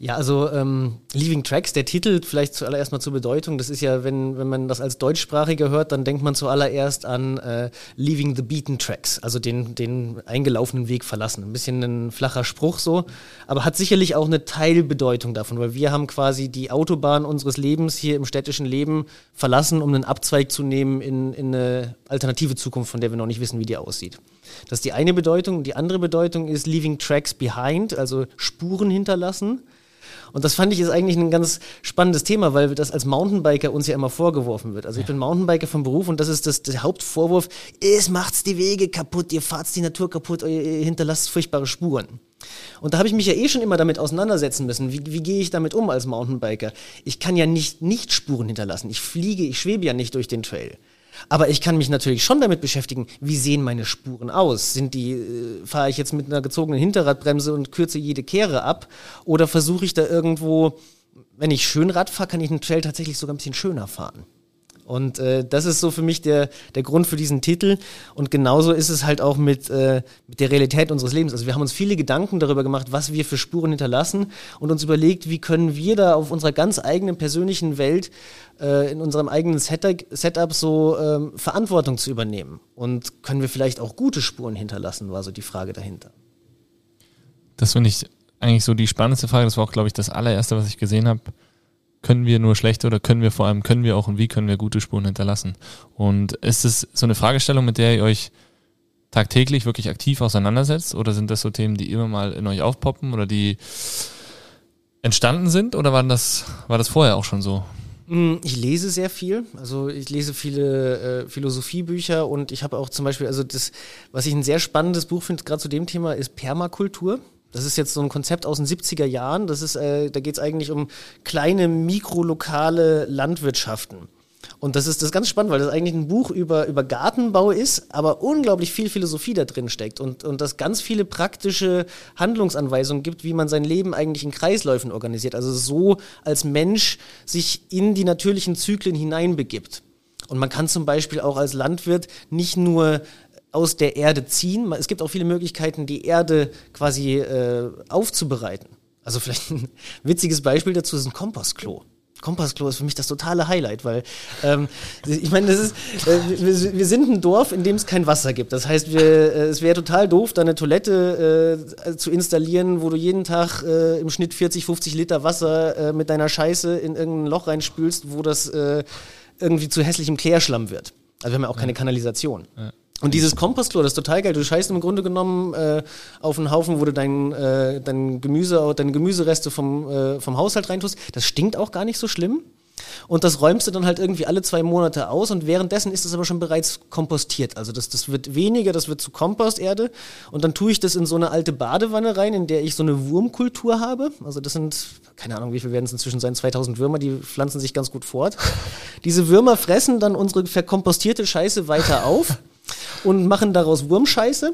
Ja, also ähm, Leaving Tracks, der Titel vielleicht zuallererst mal zur Bedeutung. Das ist ja, wenn, wenn man das als Deutschsprachiger hört, dann denkt man zuallererst an äh, Leaving the Beaten Tracks, also den, den eingelaufenen Weg verlassen. Ein bisschen ein flacher Spruch so, aber hat sicherlich auch eine Teilbedeutung davon, weil wir haben quasi die Autobahn unseres Lebens hier im städtischen Leben verlassen, um einen Abzweig zu nehmen in, in eine alternative Zukunft, von der wir noch nicht wissen, wie die aussieht. Das ist die eine Bedeutung. Die andere Bedeutung ist Leaving Tracks Behind, also Spuren hinterlassen. Und das fand ich ist eigentlich ein ganz spannendes Thema, weil das als Mountainbiker uns ja immer vorgeworfen wird. Also ich bin Mountainbiker vom Beruf und das ist das, der Hauptvorwurf, es macht's die Wege kaputt, ihr fahrt's die Natur kaputt, ihr hinterlasst furchtbare Spuren. Und da habe ich mich ja eh schon immer damit auseinandersetzen müssen. Wie, wie gehe ich damit um als Mountainbiker? Ich kann ja nicht, nicht Spuren hinterlassen. Ich fliege, ich schwebe ja nicht durch den Trail. Aber ich kann mich natürlich schon damit beschäftigen, wie sehen meine Spuren aus? Sind die, äh, fahre ich jetzt mit einer gezogenen Hinterradbremse und kürze jede Kehre ab? Oder versuche ich da irgendwo, wenn ich schön Rad fahre, kann ich einen Trail tatsächlich sogar ein bisschen schöner fahren? Und äh, das ist so für mich der, der Grund für diesen Titel. Und genauso ist es halt auch mit, äh, mit der Realität unseres Lebens. Also wir haben uns viele Gedanken darüber gemacht, was wir für Spuren hinterlassen und uns überlegt, wie können wir da auf unserer ganz eigenen persönlichen Welt, äh, in unserem eigenen Setup, Setup so ähm, Verantwortung zu übernehmen. Und können wir vielleicht auch gute Spuren hinterlassen, war so die Frage dahinter. Das finde ich eigentlich so die spannendste Frage. Das war auch, glaube ich, das allererste, was ich gesehen habe können wir nur schlechte oder können wir vor allem, können wir auch und wie können wir gute Spuren hinterlassen? Und ist es so eine Fragestellung, mit der ihr euch tagtäglich wirklich aktiv auseinandersetzt oder sind das so Themen, die immer mal in euch aufpoppen oder die entstanden sind oder war das, war das vorher auch schon so? Mm, ich lese sehr viel, also ich lese viele äh, Philosophiebücher und ich habe auch zum Beispiel, also das, was ich ein sehr spannendes Buch finde, gerade zu dem Thema, ist Permakultur. Das ist jetzt so ein Konzept aus den 70er Jahren. Das ist, äh, da geht es eigentlich um kleine mikrolokale Landwirtschaften. Und das ist das ist ganz spannend, weil das eigentlich ein Buch über, über Gartenbau ist, aber unglaublich viel Philosophie da drin steckt und, und das ganz viele praktische Handlungsanweisungen gibt, wie man sein Leben eigentlich in Kreisläufen organisiert. Also so als Mensch sich in die natürlichen Zyklen hineinbegibt. Und man kann zum Beispiel auch als Landwirt nicht nur aus der Erde ziehen. Es gibt auch viele Möglichkeiten, die Erde quasi äh, aufzubereiten. Also vielleicht ein witziges Beispiel dazu ist ein Kompostklo. Kompassklo ist für mich das totale Highlight, weil ähm, ich meine, das ist, äh, wir, wir, sind ein Dorf, in dem es kein Wasser gibt. Das heißt, wir, äh, es wäre total doof, da eine Toilette äh, zu installieren, wo du jeden Tag äh, im Schnitt 40, 50 Liter Wasser äh, mit deiner Scheiße in irgendein Loch reinspülst, wo das äh, irgendwie zu hässlichem Klärschlamm wird. Also wir haben ja auch keine Kanalisation. Ja. Und dieses Kompostklo, das ist total geil. Du scheißt im Grunde genommen äh, auf einen Haufen, wo du dein, äh, dein Gemüse, deine Gemüsereste vom, äh, vom Haushalt reintust. Das stinkt auch gar nicht so schlimm. Und das räumst du dann halt irgendwie alle zwei Monate aus und währenddessen ist es aber schon bereits kompostiert. Also das, das wird weniger, das wird zu Komposterde und dann tue ich das in so eine alte Badewanne rein, in der ich so eine Wurmkultur habe. Also das sind, keine Ahnung, wie viel werden es inzwischen sein, 2000 Würmer, die pflanzen sich ganz gut fort. Diese Würmer fressen dann unsere verkompostierte Scheiße weiter auf und machen daraus Wurmscheiße.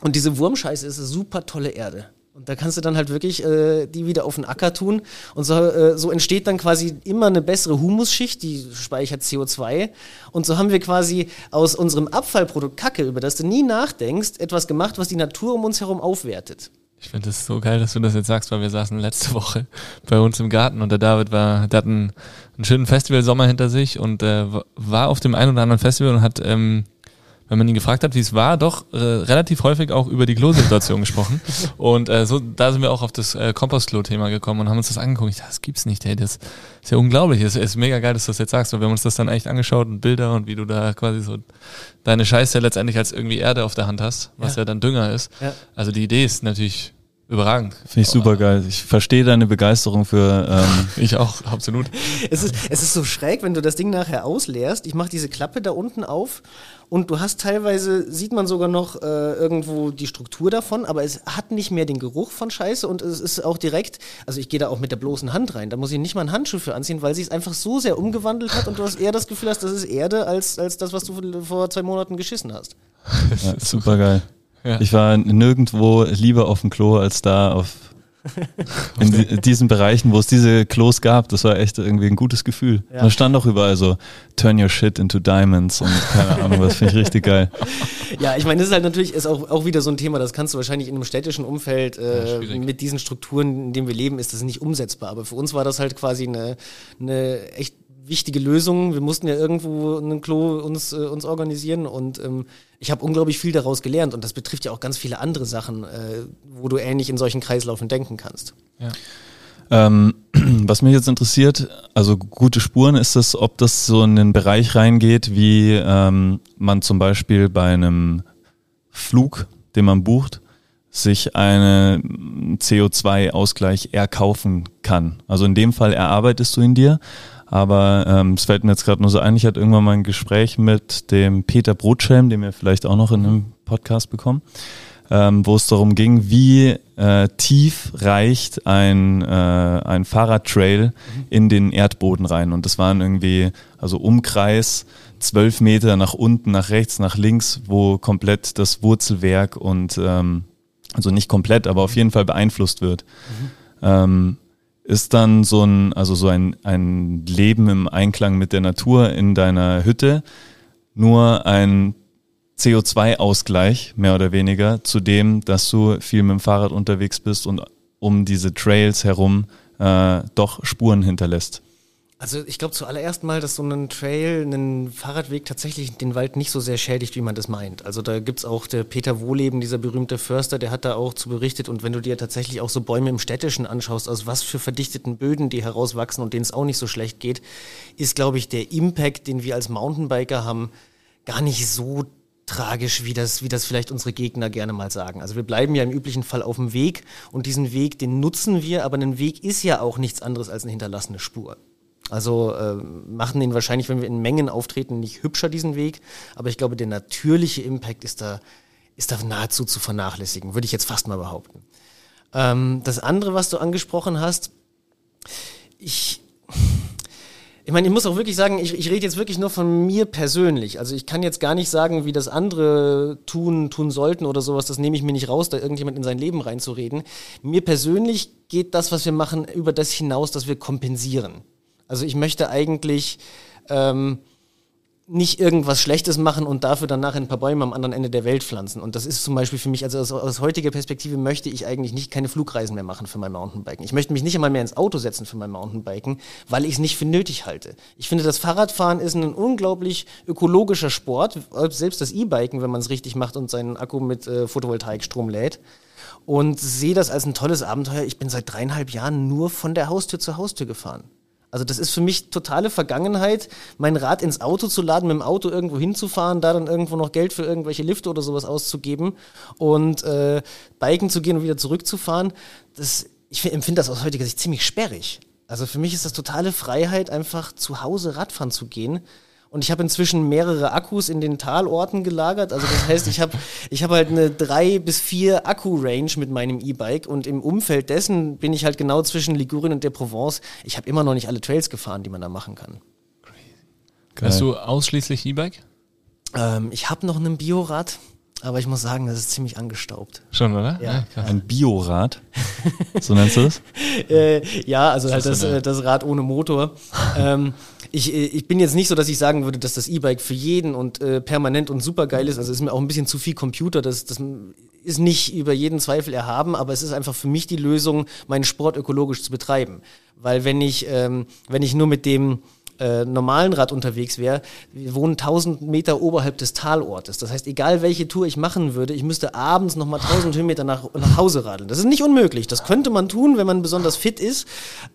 Und diese Wurmscheiße ist eine super tolle Erde. Und da kannst du dann halt wirklich äh, die wieder auf den Acker tun. Und so, äh, so entsteht dann quasi immer eine bessere Humusschicht, die speichert CO2. Und so haben wir quasi aus unserem Abfallprodukt Kacke, über das du nie nachdenkst, etwas gemacht, was die Natur um uns herum aufwertet. Ich finde das so geil, dass du das jetzt sagst, weil wir saßen letzte Woche bei uns im Garten und der David war, der hat einen, einen schönen Festivalsommer hinter sich und äh, war auf dem einen oder anderen Festival und hat ähm, wenn man ihn gefragt hat, wie es war, doch äh, relativ häufig auch über die Klosituation gesprochen. Und äh, so, da sind wir auch auf das äh, Kompostklo-Thema gekommen und haben uns das angeguckt. Ich dachte, das gibt's nicht, ey, das ist ja unglaublich. Es ist mega geil, dass du das jetzt sagst, weil wir haben uns das dann echt angeschaut und Bilder und wie du da quasi so deine Scheiße letztendlich als irgendwie Erde auf der Hand hast, was ja, ja dann Dünger ist. Ja. Also die Idee ist natürlich Überragend. Finde ich super geil. Ich verstehe deine Begeisterung für. Ähm ich auch, absolut. Es ist, es ist so schräg, wenn du das Ding nachher ausleerst. Ich mache diese Klappe da unten auf und du hast teilweise, sieht man sogar noch äh, irgendwo die Struktur davon, aber es hat nicht mehr den Geruch von Scheiße und es ist auch direkt, also ich gehe da auch mit der bloßen Hand rein, da muss ich nicht mal einen Handschuh für anziehen, weil sie es einfach so sehr umgewandelt hat und du hast eher das Gefühl hast, das ist Erde als, als das, was du vor zwei Monaten geschissen hast. Ja, super geil. Ja. Ich war nirgendwo lieber auf dem Klo als da auf in diesen Bereichen, wo es diese Klos gab, das war echt irgendwie ein gutes Gefühl. Ja. Da stand auch überall so, turn your shit into diamonds und keine Ahnung, was finde ich richtig geil. Ja, ich meine, das ist halt natürlich ist auch, auch wieder so ein Thema, das kannst du wahrscheinlich in einem städtischen Umfeld äh, ja, mit diesen Strukturen, in denen wir leben, ist das nicht umsetzbar. Aber für uns war das halt quasi eine, eine echt wichtige Lösung. Wir mussten ja irgendwo ein Klo uns, äh, uns organisieren und ähm, ich habe unglaublich viel daraus gelernt und das betrifft ja auch ganz viele andere Sachen, äh, wo du ähnlich in solchen Kreislaufen denken kannst. Ja. Ähm, was mich jetzt interessiert, also gute Spuren ist es, ob das so in den Bereich reingeht, wie ähm, man zum Beispiel bei einem Flug, den man bucht, sich einen CO2-Ausgleich erkaufen kann. Also in dem Fall erarbeitest du ihn dir, aber ähm, es fällt mir jetzt gerade nur so ein, ich hatte irgendwann mal ein Gespräch mit dem Peter Brotschelm, den wir vielleicht auch noch in einem Podcast bekommen, ähm, wo es darum ging, wie äh, tief reicht ein, äh, ein Fahrradtrail mhm. in den Erdboden rein. Und das waren irgendwie, also Umkreis, zwölf Meter nach unten, nach rechts, nach links, wo komplett das Wurzelwerk und ähm, also nicht komplett, aber auf jeden Fall beeinflusst wird. Mhm. Ähm, ist dann so ein, also so ein, ein Leben im Einklang mit der Natur in deiner Hütte nur ein CO2-Ausgleich, mehr oder weniger, zu dem, dass du viel mit dem Fahrrad unterwegs bist und um diese Trails herum äh, doch Spuren hinterlässt. Also ich glaube zuallererst mal, dass so ein Trail, ein Fahrradweg tatsächlich den Wald nicht so sehr schädigt, wie man das meint. Also da gibt's auch der Peter Wohleben, dieser berühmte Förster, der hat da auch zu berichtet. Und wenn du dir tatsächlich auch so Bäume im Städtischen anschaust, aus was für verdichteten Böden die herauswachsen und denen es auch nicht so schlecht geht, ist, glaube ich, der Impact, den wir als Mountainbiker haben, gar nicht so tragisch, wie das, wie das vielleicht unsere Gegner gerne mal sagen. Also wir bleiben ja im üblichen Fall auf dem Weg und diesen Weg, den nutzen wir, aber ein Weg ist ja auch nichts anderes als eine hinterlassene Spur. Also äh, machen den wahrscheinlich, wenn wir in Mengen auftreten, nicht hübscher diesen Weg. Aber ich glaube, der natürliche Impact ist da, ist da nahezu zu vernachlässigen, würde ich jetzt fast mal behaupten. Ähm, das andere, was du angesprochen hast, ich, ich meine, ich muss auch wirklich sagen, ich, ich rede jetzt wirklich nur von mir persönlich. Also ich kann jetzt gar nicht sagen, wie das andere tun, tun sollten oder sowas. Das nehme ich mir nicht raus, da irgendjemand in sein Leben reinzureden. Mir persönlich geht das, was wir machen, über das hinaus, dass wir kompensieren. Also ich möchte eigentlich ähm, nicht irgendwas Schlechtes machen und dafür dann nachher ein paar Bäume am anderen Ende der Welt pflanzen. Und das ist zum Beispiel für mich, also aus, aus heutiger Perspektive möchte ich eigentlich nicht keine Flugreisen mehr machen für mein Mountainbiken. Ich möchte mich nicht einmal mehr ins Auto setzen für mein Mountainbiken, weil ich es nicht für nötig halte. Ich finde, das Fahrradfahren ist ein unglaublich ökologischer Sport, selbst das E-Biken, wenn man es richtig macht und seinen Akku mit äh, Photovoltaikstrom lädt. Und sehe das als ein tolles Abenteuer. Ich bin seit dreieinhalb Jahren nur von der Haustür zur Haustür gefahren. Also das ist für mich totale Vergangenheit, mein Rad ins Auto zu laden, mit dem Auto irgendwo hinzufahren, da dann irgendwo noch Geld für irgendwelche Lifte oder sowas auszugeben und äh, biken zu gehen und wieder zurückzufahren. Das, ich empfinde das aus heutiger Sicht ziemlich sperrig. Also für mich ist das totale Freiheit, einfach zu Hause Radfahren zu gehen und ich habe inzwischen mehrere Akkus in den Talorten gelagert. Also das heißt, ich habe ich hab halt eine drei bis vier Akku-Range mit meinem E-Bike und im Umfeld dessen bin ich halt genau zwischen Ligurien und der Provence. Ich habe immer noch nicht alle Trails gefahren, die man da machen kann. Crazy. Hast du ausschließlich E-Bike? Ähm, ich habe noch ein Biorad. Aber ich muss sagen, das ist ziemlich angestaubt. Schon, oder? Ja. Ein Biorad, so nennst du das? Äh, ja, also halt das, äh, das Rad ohne Motor. ähm, ich, äh, ich bin jetzt nicht so, dass ich sagen würde, dass das E-Bike für jeden und äh, permanent und super geil ist. Also ist mir auch ein bisschen zu viel Computer. Das, das ist nicht über jeden Zweifel erhaben, aber es ist einfach für mich die Lösung, meinen Sport ökologisch zu betreiben. Weil wenn ich, ähm, wenn ich nur mit dem äh, normalen Rad unterwegs wäre, wir wohnen 1000 Meter oberhalb des Talortes. Das heißt, egal welche Tour ich machen würde, ich müsste abends nochmal 1000 Höhenmeter nach, nach Hause radeln. Das ist nicht unmöglich. Das könnte man tun, wenn man besonders fit ist.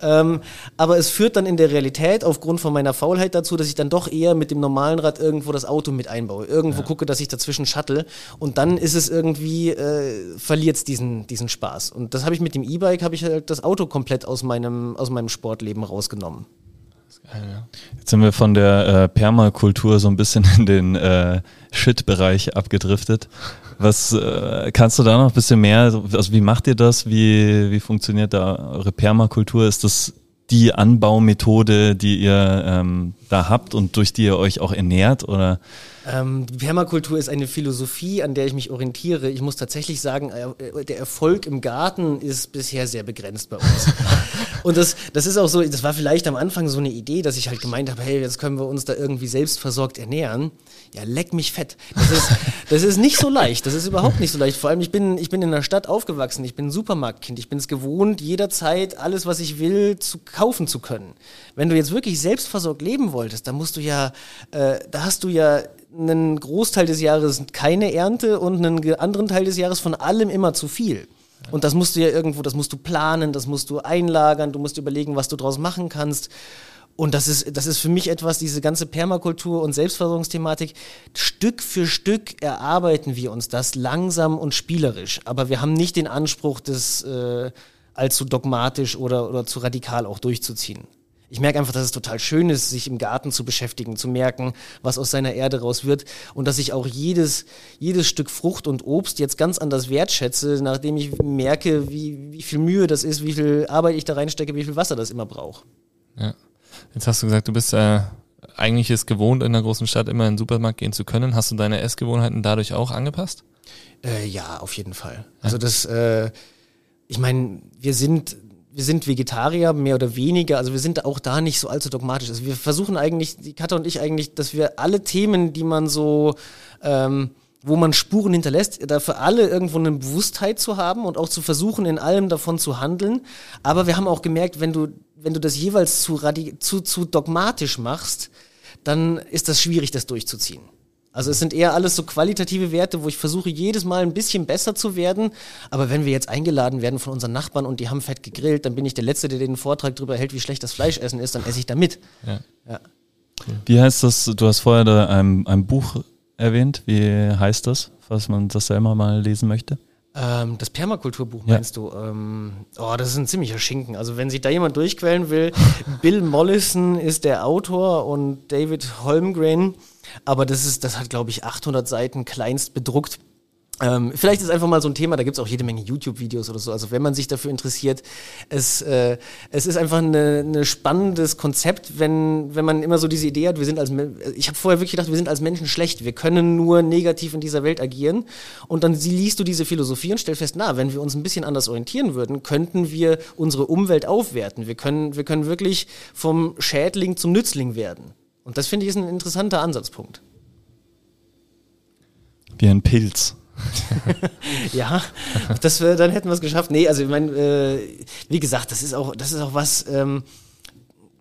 Ähm, aber es führt dann in der Realität aufgrund von meiner Faulheit dazu, dass ich dann doch eher mit dem normalen Rad irgendwo das Auto mit einbaue. Irgendwo gucke, dass ich dazwischen shuttle. Und dann ist es irgendwie, äh, verliert es diesen, diesen Spaß. Und das habe ich mit dem E-Bike, habe ich halt das Auto komplett aus meinem, aus meinem Sportleben rausgenommen. Jetzt sind wir von der äh, Permakultur so ein bisschen in den äh, Shit-Bereich abgedriftet. Was äh, kannst du da noch ein bisschen mehr? Also wie macht ihr das? Wie, wie funktioniert da eure Permakultur? Ist das die Anbaumethode, die ihr ähm, da habt und durch die ihr euch auch ernährt? Oder Ähm, die Permakultur ist eine Philosophie, an der ich mich orientiere. Ich muss tatsächlich sagen, äh, der Erfolg im Garten ist bisher sehr begrenzt bei uns. Und das, das ist auch so, das war vielleicht am Anfang so eine Idee, dass ich halt gemeint habe, hey, jetzt können wir uns da irgendwie selbstversorgt ernähren. Ja, leck mich fett. Das ist, das ist nicht so leicht. Das ist überhaupt nicht so leicht. Vor allem, ich bin, ich bin in der Stadt aufgewachsen. Ich bin ein Supermarktkind. Ich bin es gewohnt, jederzeit alles, was ich will, zu kaufen zu können. Wenn du jetzt wirklich selbstversorgt leben wolltest, dann musst du ja, äh, da hast du ja einen Großteil des Jahres keine Ernte und einen anderen Teil des Jahres von allem immer zu viel. Und das musst du ja irgendwo, das musst du planen, das musst du einlagern, du musst überlegen, was du draus machen kannst. Und das ist, das ist für mich etwas, diese ganze Permakultur und Selbstversorgungsthematik. Stück für Stück erarbeiten wir uns das langsam und spielerisch. Aber wir haben nicht den Anspruch, das äh, allzu dogmatisch oder, oder zu radikal auch durchzuziehen. Ich merke einfach, dass es total schön ist, sich im Garten zu beschäftigen, zu merken, was aus seiner Erde raus wird und dass ich auch jedes, jedes Stück Frucht und Obst jetzt ganz anders wertschätze, nachdem ich merke, wie, wie viel Mühe das ist, wie viel Arbeit ich da reinstecke, wie viel Wasser das immer braucht. Ja. Jetzt hast du gesagt, du bist äh, eigentlich es gewohnt, in einer großen Stadt immer in den Supermarkt gehen zu können. Hast du deine Essgewohnheiten dadurch auch angepasst? Äh, ja, auf jeden Fall. Also das, äh, ich meine, wir sind, wir sind Vegetarier, mehr oder weniger. Also wir sind auch da nicht so allzu dogmatisch. Also wir versuchen eigentlich, die Katha und ich eigentlich, dass wir alle Themen, die man so, ähm, wo man Spuren hinterlässt, da für alle irgendwo eine Bewusstheit zu haben und auch zu versuchen, in allem davon zu handeln. Aber wir haben auch gemerkt, wenn du, wenn du das jeweils zu, radi zu, zu dogmatisch machst, dann ist das schwierig, das durchzuziehen. Also es sind eher alles so qualitative Werte, wo ich versuche jedes Mal ein bisschen besser zu werden. Aber wenn wir jetzt eingeladen werden von unseren Nachbarn und die haben fett gegrillt, dann bin ich der Letzte, der den Vortrag darüber hält, wie schlecht das Fleischessen ist, dann esse ich da mit. Ja. Ja. wie heißt das? Du hast vorher da ein, ein Buch erwähnt. Wie heißt das, falls man das selber mal lesen möchte? Ähm, das Permakulturbuch Ja. meinst du? Ähm, oh, das ist ein ziemlicher Schinken. Also wenn sich da jemand durchquellen will, Bill Mollison ist der Autor und David Holmgren. Aber das ist, das hat glaube ich 800 Seiten kleinst bedruckt. Ähm, vielleicht ist einfach mal so ein Thema, da gibt's auch jede Menge YouTube-Videos oder so. Also wenn man sich dafür interessiert, es, äh, es ist einfach ein ne spannendes Konzept, wenn, wenn man immer so diese Idee hat, wir sind als ich habe vorher wirklich gedacht, wir sind als Menschen schlecht, wir können nur negativ in dieser Welt agieren. Und dann liest du diese Philosophie und stellst fest, na, wenn wir uns ein bisschen anders orientieren würden, könnten wir unsere Umwelt aufwerten. Wir können, wir können wirklich vom Schädling zum Nützling werden. Und das finde ich ist ein interessanter Ansatzpunkt. Wie ein Pilz. Ja, das, wär- dann hätten wir es geschafft. Nee, also ich meine, äh, wie gesagt, das ist auch, das ist auch was, ähm,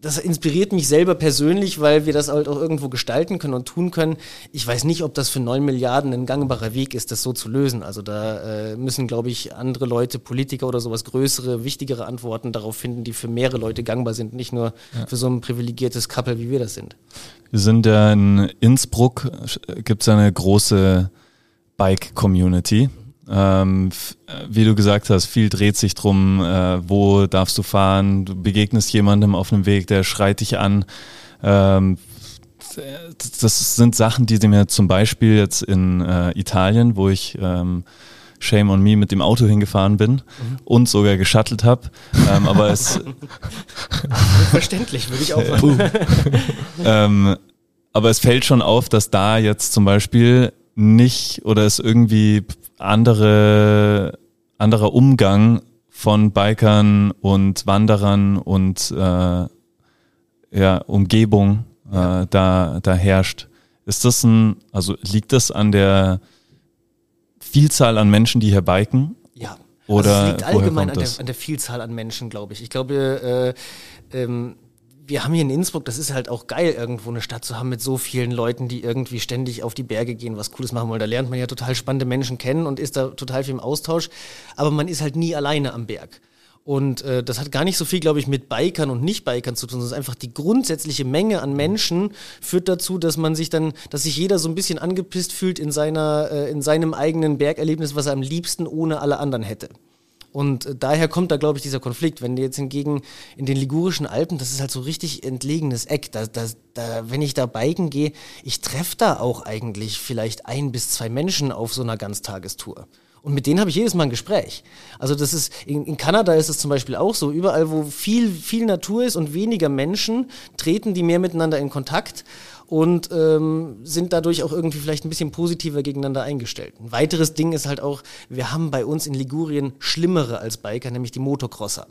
das inspiriert mich selber persönlich, weil wir das halt auch irgendwo gestalten können und tun können. Ich weiß nicht, ob das für neun Milliarden ein gangbarer Weg ist, das so zu lösen. Also da äh, müssen, glaube ich, andere Leute, Politiker oder sowas, größere, wichtigere Antworten darauf finden, die für mehrere Leute gangbar sind, nicht nur für so ein privilegiertes Couple, wie wir das sind. Wir sind ja in Innsbruck, gibt es eine große Bike-Community. Ähm, äh, wie du gesagt hast, viel dreht sich drum, äh, wo darfst du fahren, du begegnest jemandem auf einem Weg, der schreit dich an. Ähm, das sind Sachen, die mir zum Beispiel jetzt in äh, Italien, wo ich ähm, Shame on me mit dem Auto hingefahren bin und sogar geschattelt habe. Ähm, aber es, Verständlich, würde ich auch machen. ähm, aber es fällt schon auf, dass da jetzt zum Beispiel nicht oder ist irgendwie andere, anderer Umgang von Bikern und Wanderern und äh, ja, Umgebung äh, da, da herrscht. Ist das ein, also liegt das an der Vielzahl an Menschen, die hier biken? Ja. Oder also es liegt allgemein an der, an der Vielzahl an Menschen, glaube ich. Ich glaube, äh, ähm, wir haben hier in Innsbruck, das ist halt auch geil, irgendwo eine Stadt zu haben mit so vielen Leuten, die irgendwie ständig auf die Berge gehen, was Cooles machen wollen. Da lernt man ja total spannende Menschen kennen und ist da total viel im Austausch. Aber man ist halt nie alleine am Berg. Und äh, das hat gar nicht so viel, glaube ich, mit Bikern und Nicht-Bikern zu tun. Ist einfach die grundsätzliche Menge an Menschen führt dazu, dass man sich dann, dass sich jeder so ein bisschen angepisst fühlt in seiner, äh, in seinem eigenen Bergerlebnis, was er am liebsten ohne alle anderen hätte. Und äh, daher kommt da, glaube ich, dieser Konflikt. Wenn du jetzt hingegen in den ligurischen Alpen, das ist halt so richtig entlegenes Eck. Da, da, da, wenn ich da biken gehe, ich treffe da auch eigentlich vielleicht ein bis zwei Menschen auf so einer Ganztagestour. Und mit denen habe ich jedes Mal ein Gespräch. Also das ist, in, in Kanada ist es zum Beispiel auch so, überall wo viel, viel Natur ist und weniger Menschen, treten die mehr miteinander in Kontakt und ähm, sind dadurch auch irgendwie vielleicht ein bisschen positiver gegeneinander eingestellt. Ein weiteres Ding ist halt auch, wir haben bei uns in Ligurien schlimmere als Biker, nämlich die Motocrosser.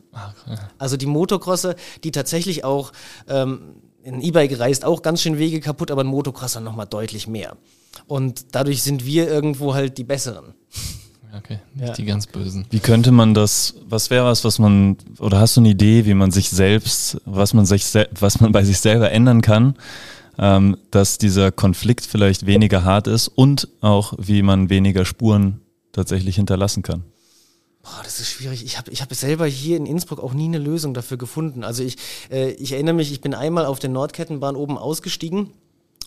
Also die Motocrosser, die tatsächlich auch, ähm, ein E-Bike reißt auch ganz schön Wege kaputt, aber ein Motocrosser nochmal deutlich mehr. Und dadurch sind wir irgendwo halt die Besseren. Okay, nicht Ja. die ganz Bösen. Wie könnte man das, was wäre was, was man, oder hast du eine Idee, wie man sich selbst, was man sich, was man bei sich selber ändern kann, ähm, dass dieser Konflikt vielleicht weniger hart ist und auch wie man weniger Spuren tatsächlich hinterlassen kann? Boah, das ist schwierig. Ich habe ich hab selber hier in Innsbruck auch nie eine Lösung dafür gefunden. Also ich, äh, ich erinnere mich, ich bin einmal auf der Nordkettenbahn oben ausgestiegen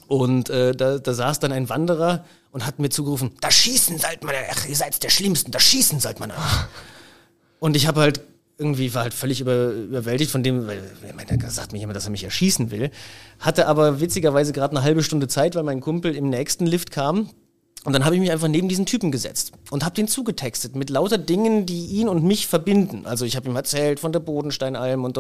und äh, da, da saß dann ein Wanderer und hat mir zugerufen, das Schießen sollt man, ach, ihr seid der Schlimmsten, das Schießen sollt man. Und ich habe halt irgendwie war halt völlig über, überwältigt von dem, weil da sagt mir jemand, dass er mich erschießen will. Hatte aber witzigerweise gerade eine halbe Stunde Zeit, weil mein Kumpel im nächsten Lift kam. Und dann habe ich mich einfach neben diesen Typen gesetzt und habe den zugetextet mit lauter Dingen, die ihn und mich verbinden. Also ich habe ihm erzählt von der Bodensteinalm und,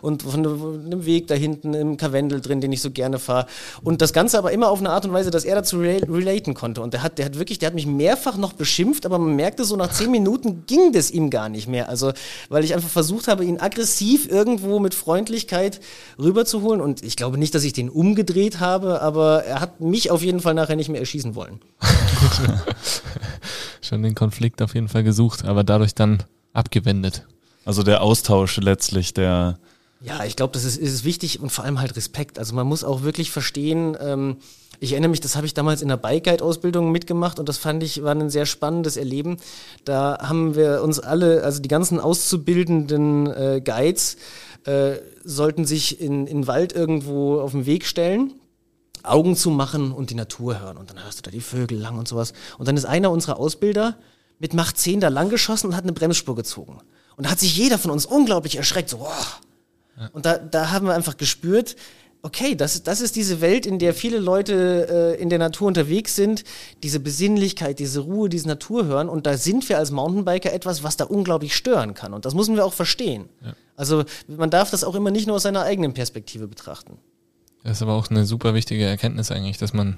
und von dem Weg da hinten im Karwendel drin, den ich so gerne fahre. Und das Ganze aber immer auf eine Art und Weise, dass er dazu rela- relaten konnte. Und der hat, der hat wirklich, der hat mich mehrfach noch beschimpft, aber man merkte so nach zehn Minuten ging das ihm gar nicht mehr. Also weil ich einfach versucht habe, ihn aggressiv irgendwo mit Freundlichkeit rüberzuholen. Und ich glaube nicht, dass ich den umgedreht habe, aber er hat mich auf jeden Fall nachher nicht mehr erschießen wollen. Schon den Konflikt auf jeden Fall gesucht, aber dadurch dann abgewendet. Also der Austausch letztlich, der, Ja, ich glaube, das ist, ist wichtig und vor allem halt Respekt. Also man muss auch wirklich verstehen, ähm, ich erinnere mich, das habe ich damals in der Bike Guide Ausbildung mitgemacht und das fand ich war ein sehr spannendes Erleben. Da haben wir uns alle, also die ganzen auszubildenden äh, Guides äh, sollten sich in, in Wald irgendwo auf den Weg stellen Augen zu machen und die Natur hören. Und dann hörst du da die Vögel lang und sowas. Und dann ist einer unserer Ausbilder mit Macht 10 da lang geschossen und hat eine Bremsspur gezogen. Und da hat sich jeder von uns unglaublich erschreckt. So, wow. Und da, da haben wir einfach gespürt, okay, das, das ist diese Welt, in der viele Leute äh, in der Natur unterwegs sind, diese Besinnlichkeit, diese Ruhe, dieses Naturhören. Und da sind wir als Mountainbiker etwas, was da unglaublich stören kann. Und das müssen wir auch verstehen. Also man darf das auch immer nicht nur aus seiner eigenen Perspektive betrachten. Das ist aber auch eine super wichtige Erkenntnis eigentlich, dass man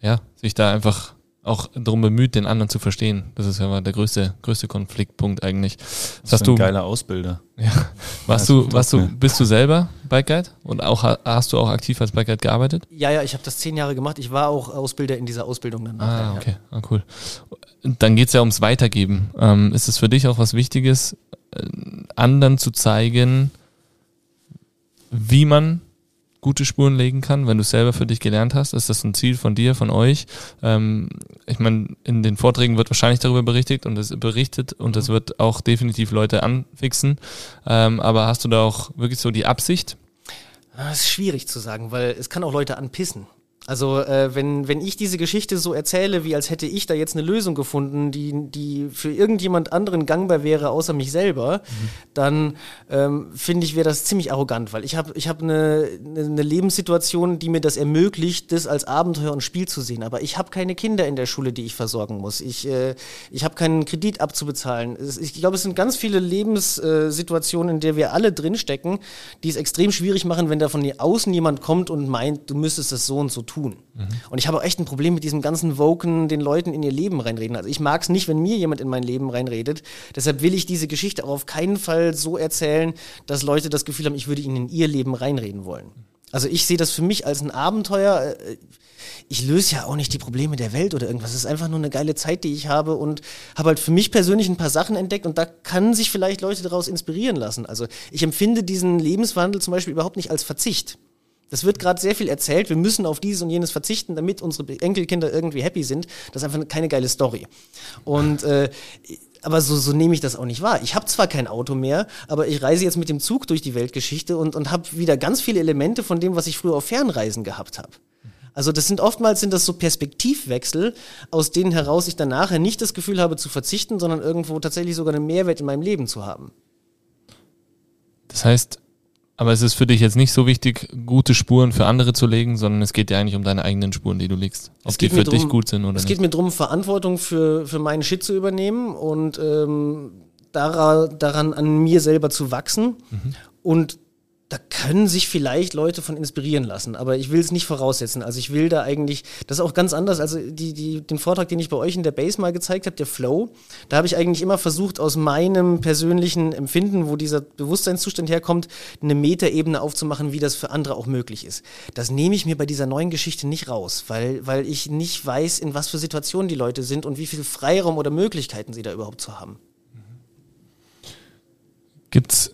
ja sich da einfach auch darum bemüht, den anderen zu verstehen. Das ist ja mal der größte, größte Konfliktpunkt eigentlich. Das das hast ist ein du, geiler Ausbilder. ja, warst Ja, du, warst du, bist du selber Bike Guide und auch ha- hast du auch aktiv als Bike Guide gearbeitet? Ja, ja, ich habe das zehn Jahre gemacht. Ich war auch Ausbilder in dieser Ausbildung dann. Ah, okay, ah, cool. Dann geht's ja ums Weitergeben. Ähm, ist es für dich auch was Wichtiges, äh, anderen zu zeigen, wie man gute Spuren legen kann, wenn du es selber für dich gelernt hast? Ist das ein Ziel von dir, von euch? Ähm, ich meine, in den Vorträgen wird wahrscheinlich darüber berichtet und es berichtet und es wird auch definitiv Leute anfixen. Ähm, aber hast du da auch wirklich so die Absicht? Das ist schwierig zu sagen, weil es kann auch Leute anpissen. Also äh, wenn, wenn ich diese Geschichte so erzähle, wie als hätte ich da jetzt eine Lösung gefunden, die, die für irgendjemand anderen gangbar wäre, außer mich selber, dann ähm, finde ich, wäre das ziemlich arrogant, weil ich habe ich hab eine, eine Lebenssituation, die mir das ermöglicht, das als Abenteuer und Spiel zu sehen. Aber ich habe keine Kinder in der Schule, die ich versorgen muss. Ich, äh, ich habe keinen Kredit abzubezahlen. Ich glaube, es sind ganz viele Lebenssituationen, in der wir alle drinstecken, die es extrem schwierig machen, wenn da von außen jemand kommt und meint, du müsstest das so und so tun. Tun. Mhm. Und ich habe auch echt ein Problem mit diesem ganzen Woken, den Leuten in ihr Leben reinreden. Also ich mag es nicht, wenn mir jemand in mein Leben reinredet. Deshalb will ich diese Geschichte auch auf keinen Fall so erzählen, dass Leute das Gefühl haben, ich würde ihnen in ihr Leben reinreden wollen. Also ich sehe das für mich als ein Abenteuer. Äh, ich löse ja auch nicht die Probleme der Welt oder irgendwas. Es ist einfach nur eine geile Zeit, die ich habe und habe halt für mich persönlich ein paar Sachen entdeckt und da kann sich vielleicht Leute daraus inspirieren lassen. Also ich empfinde diesen Lebenswandel zum Beispiel überhaupt nicht als Verzicht. Das wird gerade sehr viel erzählt, wir müssen auf dieses und jenes verzichten, damit unsere Enkelkinder irgendwie happy sind. Das ist einfach keine geile Story. Und äh, aber so, so nehme ich das auch nicht wahr. Ich habe zwar kein Auto mehr, aber ich reise jetzt mit dem Zug durch die Weltgeschichte und, und habe wieder ganz viele Elemente von dem, was ich früher auf Fernreisen gehabt habe. Also das sind oftmals sind das so Perspektivwechsel, aus denen heraus ich dann nachher nicht das Gefühl habe zu verzichten, sondern irgendwo tatsächlich sogar einen Mehrwert in meinem Leben zu haben. Das heißt, aber es ist für dich jetzt nicht so wichtig, gute Spuren für andere zu legen, sondern es geht dir eigentlich um deine eigenen Spuren, die du legst. Ob die für drum, dich gut sind oder es nicht. Es geht mir darum, Verantwortung für, für meinen Shit zu übernehmen und ähm, daran, daran an mir selber zu wachsen mhm. und da können sich vielleicht Leute von inspirieren lassen, aber ich will es nicht voraussetzen. Also ich will da eigentlich, das ist auch ganz anders, also die, die, den Vortrag, den ich bei euch in der Base mal gezeigt habe, der Flow, da habe ich eigentlich immer versucht, aus meinem persönlichen Empfinden, wo dieser Bewusstseinszustand herkommt, eine Metaebene aufzumachen, wie das für andere auch möglich ist. Das nehme ich mir bei dieser neuen Geschichte nicht raus, weil, weil ich nicht weiß, in was für Situationen die Leute sind und wie viel Freiraum oder Möglichkeiten sie da überhaupt zu haben. Gibt's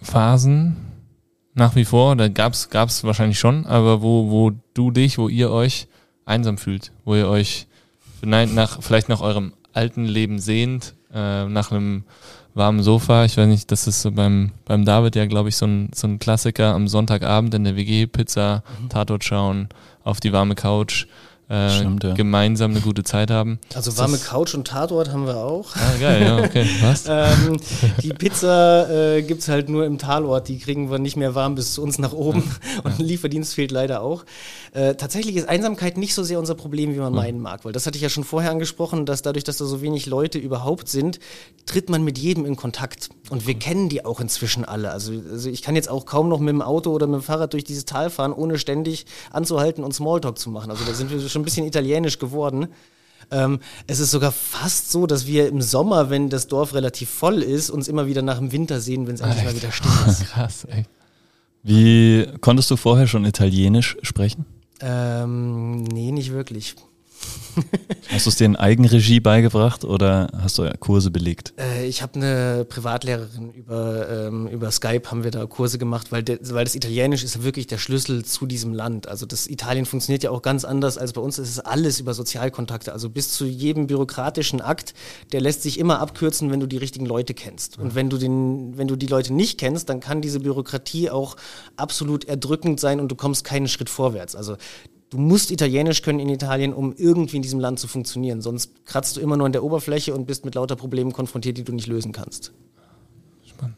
Phasen, nach wie vor, da gab's gab's wahrscheinlich schon, aber wo, wo du dich, wo ihr euch einsam fühlt, wo ihr euch nach, vielleicht nach eurem alten Leben sehnt, äh, nach einem warmen Sofa. Ich weiß nicht, das ist so beim, beim David ja, glaube ich, so ein, so ein Klassiker am Sonntagabend in der WG, Pizza, mhm. Tatort schauen, auf die warme Couch äh, Stimmt, ja. gemeinsam eine gute Zeit haben. Also warme Couch und Tatort haben wir auch. Ah, geil, ja, okay. Was? ähm, die Pizza äh, gibt es halt nur im Talort, die kriegen wir nicht mehr warm bis zu uns nach oben ja. und ja. Lieferdienst fehlt leider auch. Äh, tatsächlich ist Einsamkeit nicht so sehr unser Problem, wie man meinen mag, weil das hatte ich ja schon vorher angesprochen, dass dadurch, dass da so wenig Leute überhaupt sind, tritt man mit jedem in Kontakt. Und wir kennen die auch inzwischen alle. Also, also ich kann jetzt auch kaum noch mit dem Auto oder mit dem Fahrrad durch dieses Tal fahren, ohne ständig anzuhalten und Smalltalk zu machen. Also da sind wir schon schon ein bisschen italienisch geworden. Ähm, es ist sogar fast so, dass wir im Sommer, wenn das Dorf relativ voll ist, uns immer wieder nach dem Winter sehen, wenn es endlich mal wieder still ist. Krass, ey. Wie konntest du vorher schon Italienisch sprechen? Ähm, nee, nicht wirklich. hast du es dir in Eigenregie beigebracht oder hast du Kurse belegt? Äh, ich habe eine Privatlehrerin über, ähm, über Skype haben wir da Kurse gemacht, weil, de, weil das Italienisch ist wirklich der Schlüssel zu diesem Land. Also das Italien funktioniert ja auch ganz anders als bei uns. Es ist alles über Sozialkontakte. Also bis zu jedem bürokratischen Akt, der lässt sich immer abkürzen, wenn du die richtigen Leute kennst. Und wenn du den, wenn du die Leute nicht kennst, dann kann diese Bürokratie auch absolut erdrückend sein und du kommst keinen Schritt vorwärts. Also du musst Italienisch können in Italien, um irgendwie in diesem Land zu funktionieren. Sonst kratzt du immer nur an der Oberfläche und bist mit lauter Problemen konfrontiert, die du nicht lösen kannst. Spannend.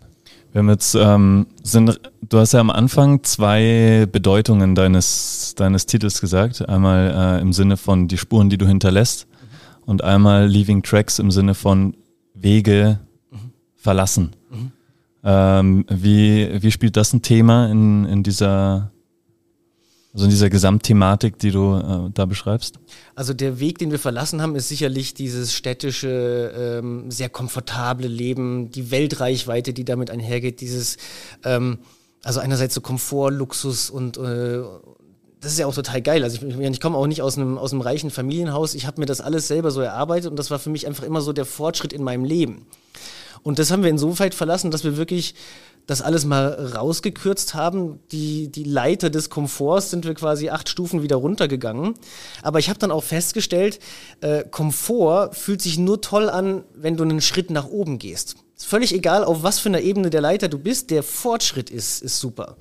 Wir haben jetzt, ähm, sind, du hast ja am Anfang zwei Bedeutungen deines, deines Titels gesagt. Einmal äh, im Sinne von die Spuren, die du hinterlässt mhm. und einmal Leaving Tracks im Sinne von Wege mhm. verlassen. Mhm. Ähm, wie, wie spielt das ein Thema in, in dieser also in dieser Gesamtthematik, die du äh, da beschreibst? Also der Weg, den wir verlassen haben, ist sicherlich dieses städtische, ähm, sehr komfortable Leben, die Weltreichweite, die damit einhergeht, dieses, ähm, also einerseits so Komfort, Luxus und äh, das ist ja auch total geil. Also ich, ich komme auch nicht aus einem, aus einem reichen Familienhaus. Ich habe mir das alles selber so erarbeitet und das war für mich einfach immer so der Fortschritt in meinem Leben. Und das haben wir insoweit verlassen, dass wir wirklich das alles mal rausgekürzt haben. Die, die Leiter des Komforts sind wir quasi acht Stufen wieder runtergegangen. Aber ich habe dann auch festgestellt, äh, Komfort fühlt sich nur toll an, wenn du einen Schritt nach oben gehst. Ist völlig egal, auf was für einer Ebene der Leiter du bist, der Fortschritt ist, ist super.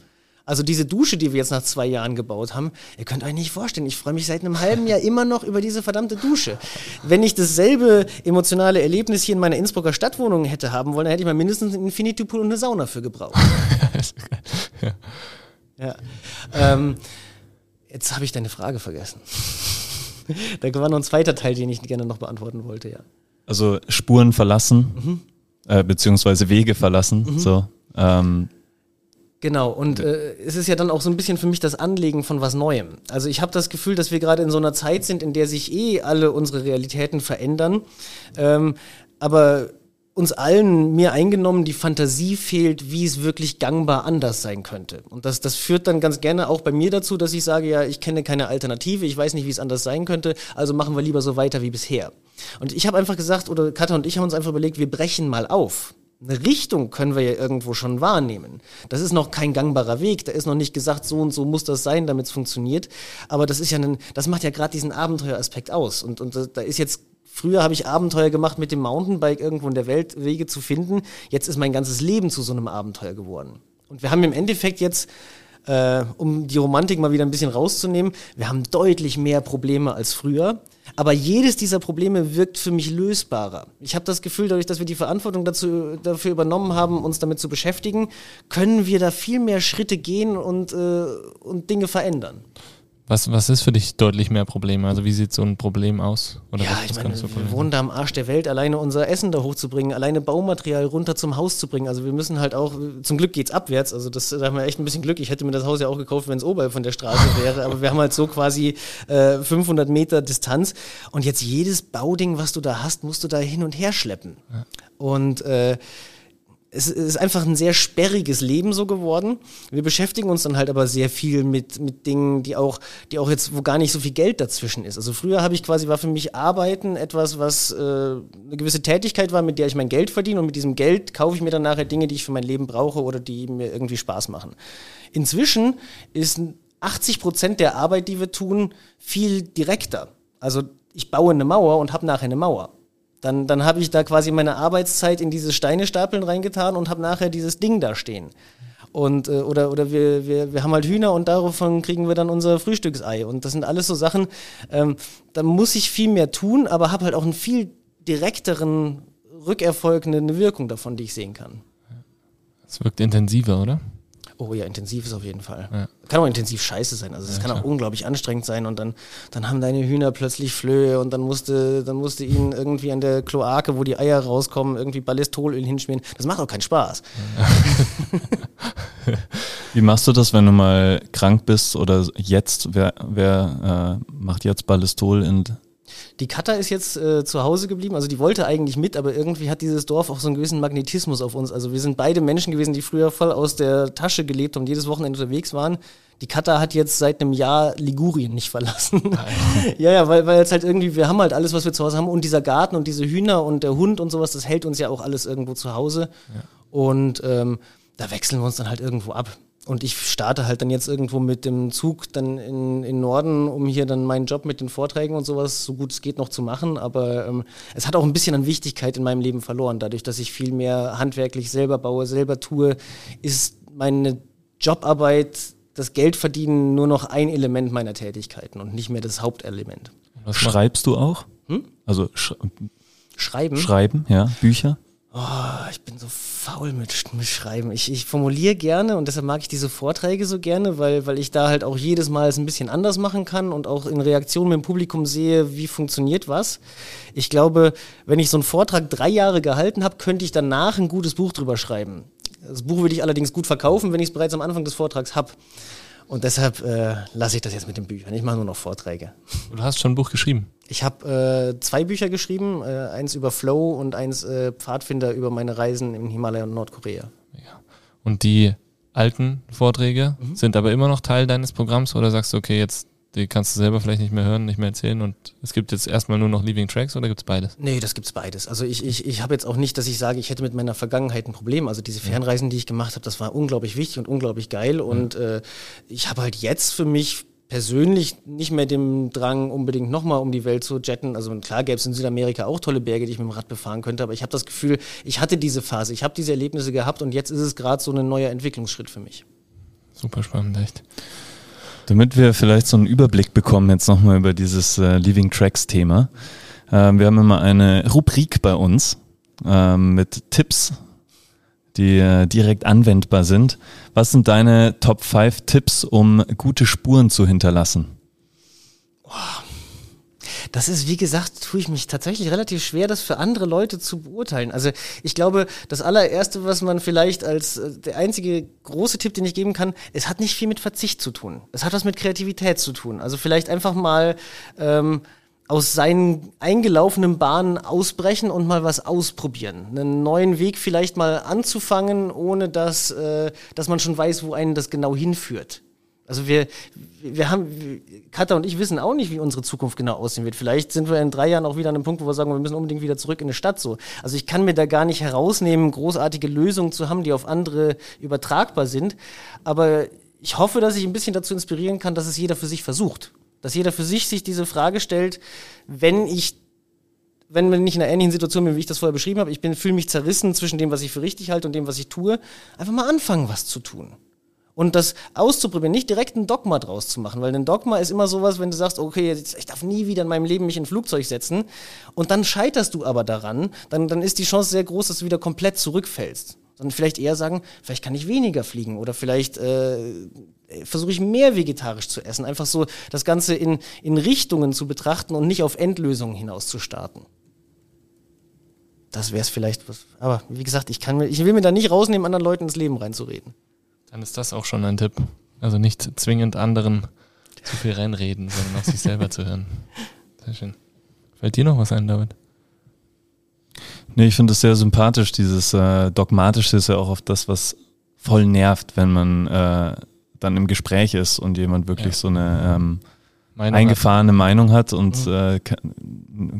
Also diese Dusche, die wir jetzt nach zwei Jahren gebaut haben, ihr könnt euch nicht vorstellen, ich freue mich seit einem halben Jahr immer noch über diese verdammte Dusche. Wenn ich dasselbe emotionale Erlebnis hier in meiner Innsbrucker Stadtwohnung hätte haben wollen, dann hätte ich mal mindestens einen Infinity Pool und eine Sauna für gebraucht. ja. ja. Ähm, jetzt habe ich deine Frage vergessen. da war noch ein zweiter Teil, den ich gerne noch beantworten wollte, ja. Also Spuren verlassen, mhm. äh, beziehungsweise Wege verlassen, mhm. so. Ähm, Genau, und äh, es ist ja dann auch so ein bisschen für mich das Anlegen von was Neuem. Also ich habe das Gefühl, dass wir gerade in so einer Zeit sind, in der sich eh alle unsere Realitäten verändern. Ähm, aber uns allen, mir eingenommen, die Fantasie fehlt, wie es wirklich gangbar anders sein könnte. Und das, das führt dann ganz gerne auch bei mir dazu, dass ich sage, ja, ich kenne keine Alternative, ich weiß nicht, wie es anders sein könnte, also machen wir lieber so weiter wie bisher. Und ich habe einfach gesagt, oder Katha und ich haben uns einfach überlegt, wir brechen mal auf eine Richtung können wir ja irgendwo schon wahrnehmen. Das ist noch kein gangbarer Weg, da ist noch nicht gesagt, so und so muss das sein, damit es funktioniert. Aber das ist ja ein, das macht ja gerade diesen Abenteueraspekt aus. Und, und da ist jetzt, früher habe ich Abenteuer gemacht, mit dem Mountainbike irgendwo in der Welt Wege zu finden. Jetzt ist mein ganzes Leben zu so einem Abenteuer geworden. Und wir haben im Endeffekt jetzt äh, um die Romantik mal wieder ein bisschen rauszunehmen, wir haben deutlich mehr Probleme als früher. Aber jedes dieser Probleme wirkt für mich lösbarer. Ich habe das Gefühl, dadurch, dass wir die Verantwortung dazu, dafür übernommen haben, uns damit zu beschäftigen, können wir da viel mehr Schritte gehen und, äh, und Dinge verändern. Was, was ist für dich deutlich mehr Probleme? Also wie sieht so ein Problem aus? Oder ja, ich meine, wir wohnen da am Arsch der Welt, alleine unser Essen da hochzubringen, alleine Baumaterial runter zum Haus zu bringen. Also wir müssen halt auch, zum Glück geht's abwärts, also das, da haben wir echt ein bisschen Glück. Ich hätte mir das Haus ja auch gekauft, wenn es oberhalb von der Straße wäre, aber wir haben halt so quasi äh, 500 Meter Distanz und jetzt jedes Bauding, was du da hast, musst du da hin und her schleppen. Ja. Und äh, es ist einfach ein sehr sperriges Leben so geworden. Wir beschäftigen uns dann halt aber sehr viel mit, mit Dingen, die auch, die auch jetzt, wo gar nicht so viel Geld dazwischen ist. Also früher habe ich quasi, war für mich Arbeiten etwas, was äh, eine gewisse Tätigkeit war, mit der ich mein Geld verdiene und mit diesem Geld kaufe ich mir dann nachher Dinge, die ich für mein Leben brauche oder die mir irgendwie Spaß machen. Inzwischen ist 80 Prozent der Arbeit, die wir tun, viel direkter. Also ich baue eine Mauer und habe nachher eine Mauer. Dann, dann habe ich da quasi meine Arbeitszeit in diese Steine stapeln reingetan und habe nachher dieses Ding da stehen. Und, äh, oder oder wir, wir, wir haben halt Hühner und davon kriegen wir dann unser Frühstücksei. Und das sind alles so Sachen, ähm, da muss ich viel mehr tun, aber habe halt auch einen viel direkteren Rückerfolg, eine Wirkung davon, die ich sehen kann. Es wirkt intensiver, oder? Oh ja, intensiv ist auf jeden Fall. Ja. Kann auch intensiv scheiße sein. Also es ja, kann klar. auch unglaublich anstrengend sein und dann, dann haben deine Hühner plötzlich Flöhe und dann musste, dann musste ihnen irgendwie an der Kloake, wo die Eier rauskommen, irgendwie Ballistolöl hinschmieren. Das macht auch keinen Spaß. Ja. Wie machst du das, wenn du mal krank bist oder jetzt? Wer, wer äh, macht jetzt Ballistol in die Katha ist jetzt äh, zu Hause geblieben, also die wollte eigentlich mit, aber irgendwie hat dieses Dorf auch so einen gewissen Magnetismus auf uns. Also wir sind beide Menschen gewesen, die früher voll aus der Tasche gelebt und jedes Wochenende unterwegs waren. Die Katha hat jetzt seit einem Jahr Ligurien nicht verlassen. ja, ja, weil, weil jetzt halt irgendwie, wir haben halt alles, was wir zu Hause haben und dieser Garten und diese Hühner und der Hund und sowas, das hält uns ja auch alles irgendwo zu Hause. Ja. Und ähm, da wechseln wir uns dann halt irgendwo ab. Und ich starte halt dann jetzt irgendwo mit dem Zug dann in, in Norden, um hier dann meinen Job mit den Vorträgen und sowas so gut es geht noch zu machen. Aber ähm, es hat auch ein bisschen an Wichtigkeit in meinem Leben verloren. Dadurch, dass ich viel mehr handwerklich selber baue, selber tue, ist meine Jobarbeit, das Geldverdienen nur noch ein Element meiner Tätigkeiten und nicht mehr das Hauptelement. Was schreibst du auch? Hm? Also sch schreiben? Schreiben, ja, Bücher? Oh, ich bin so faul mit, mit Schreiben. Ich, ich formuliere gerne und deshalb mag ich diese Vorträge so gerne, weil, weil ich da halt auch jedes Mal es ein bisschen anders machen kann und auch in Reaktion mit dem Publikum sehe, wie funktioniert was. Ich glaube, wenn ich so einen Vortrag drei Jahre gehalten habe, könnte ich danach ein gutes Buch drüber schreiben. Das Buch würde ich allerdings gut verkaufen, wenn ich es bereits am Anfang des Vortrags habe. Und deshalb äh, lasse ich das jetzt mit den Büchern. Ich mache nur noch Vorträge. Du hast schon ein Buch geschrieben? Ich habe äh, zwei Bücher geschrieben, äh, eins über Flow und eins äh, Pfadfinder über meine Reisen im Himalaya und Nordkorea. Ja. Und die alten Vorträge mhm. sind aber immer noch Teil deines Programms oder sagst du, okay, jetzt die kannst du selber vielleicht nicht mehr hören, nicht mehr erzählen und es gibt jetzt erstmal nur noch Leaving Tracks oder gibt es beides? Nee, das gibt es beides. Also ich, ich, ich habe jetzt auch nicht, dass ich sage, ich hätte mit meiner Vergangenheit ein Problem. Also diese Fernreisen, die ich gemacht habe, das war unglaublich wichtig und unglaublich geil und äh, ich habe halt jetzt für mich persönlich nicht mehr den Drang, unbedingt nochmal um die Welt zu jetten. Also klar gäbe es in Südamerika auch tolle Berge, die ich mit dem Rad befahren könnte, aber ich habe das Gefühl, ich hatte diese Phase, ich habe diese Erlebnisse gehabt und jetzt ist es gerade so ein neuer Entwicklungsschritt für mich. Super spannend, echt. Damit wir vielleicht so einen Überblick bekommen jetzt nochmal über dieses äh, Leaving Tracks Thema. Ähm, wir haben immer eine Rubrik bei uns ähm, mit Tipps, die äh, direkt anwendbar sind. Was sind deine Top 5 Tipps, um gute Spuren zu hinterlassen? Das ist, wie gesagt, tue ich mich tatsächlich relativ schwer, das für andere Leute zu beurteilen. Also ich glaube, das allererste, was man vielleicht als äh, der einzige große Tipp, den ich geben kann, es hat nicht viel mit Verzicht zu tun. Es hat was mit Kreativität zu tun. Also vielleicht einfach mal ähm, aus seinen eingelaufenen Bahnen ausbrechen und mal was ausprobieren. Einen neuen Weg vielleicht mal anzufangen, ohne dass, äh, dass man schon weiß, wo einen das genau hinführt. Also wir, wir haben, Katha und ich wissen auch nicht, wie unsere Zukunft genau aussehen wird. Vielleicht sind wir in drei Jahren auch wieder an einem Punkt, wo wir sagen, wir müssen unbedingt wieder zurück in die Stadt so. Also ich kann mir da gar nicht herausnehmen, großartige Lösungen zu haben, die auf andere übertragbar sind. Aber ich hoffe, dass ich ein bisschen dazu inspirieren kann, dass es jeder für sich versucht. Dass jeder für sich sich diese Frage stellt, wenn ich wenn man nicht in einer ähnlichen Situation bin, wie ich das vorher beschrieben habe, ich fühle mich zerrissen zwischen dem, was ich für richtig halte und dem, was ich tue, einfach mal anfangen, was zu tun. Und das auszuprobieren, nicht direkt ein Dogma draus zu machen, weil ein Dogma ist immer sowas, wenn du sagst, okay, ich darf nie wieder in meinem Leben mich in ein Flugzeug setzen und dann scheiterst du aber daran, dann, dann ist die Chance sehr groß, dass du wieder komplett zurückfällst. Sondern vielleicht eher sagen, vielleicht kann ich weniger fliegen oder vielleicht äh, versuche ich mehr vegetarisch zu essen. Einfach so das Ganze in, in Richtungen zu betrachten und nicht auf Endlösungen hinaus zu starten. Das wäre es vielleicht. Aber wie gesagt, ich, kann, ich will mir da nicht rausnehmen, anderen Leuten ins Leben reinzureden. Dann ist das auch schon ein Tipp. Also nicht zwingend anderen zu viel reinreden, sondern auf sich selber zu hören. Sehr schön. Fällt dir noch was ein, David? Nee, ich finde es sehr sympathisch. Dieses äh, Dogmatische ist ja auch oft das, was voll nervt, wenn man äh, dann im Gespräch ist und jemand wirklich ja. so eine ähm, Meinung eingefahrene hat. Meinung hat und mhm. äh,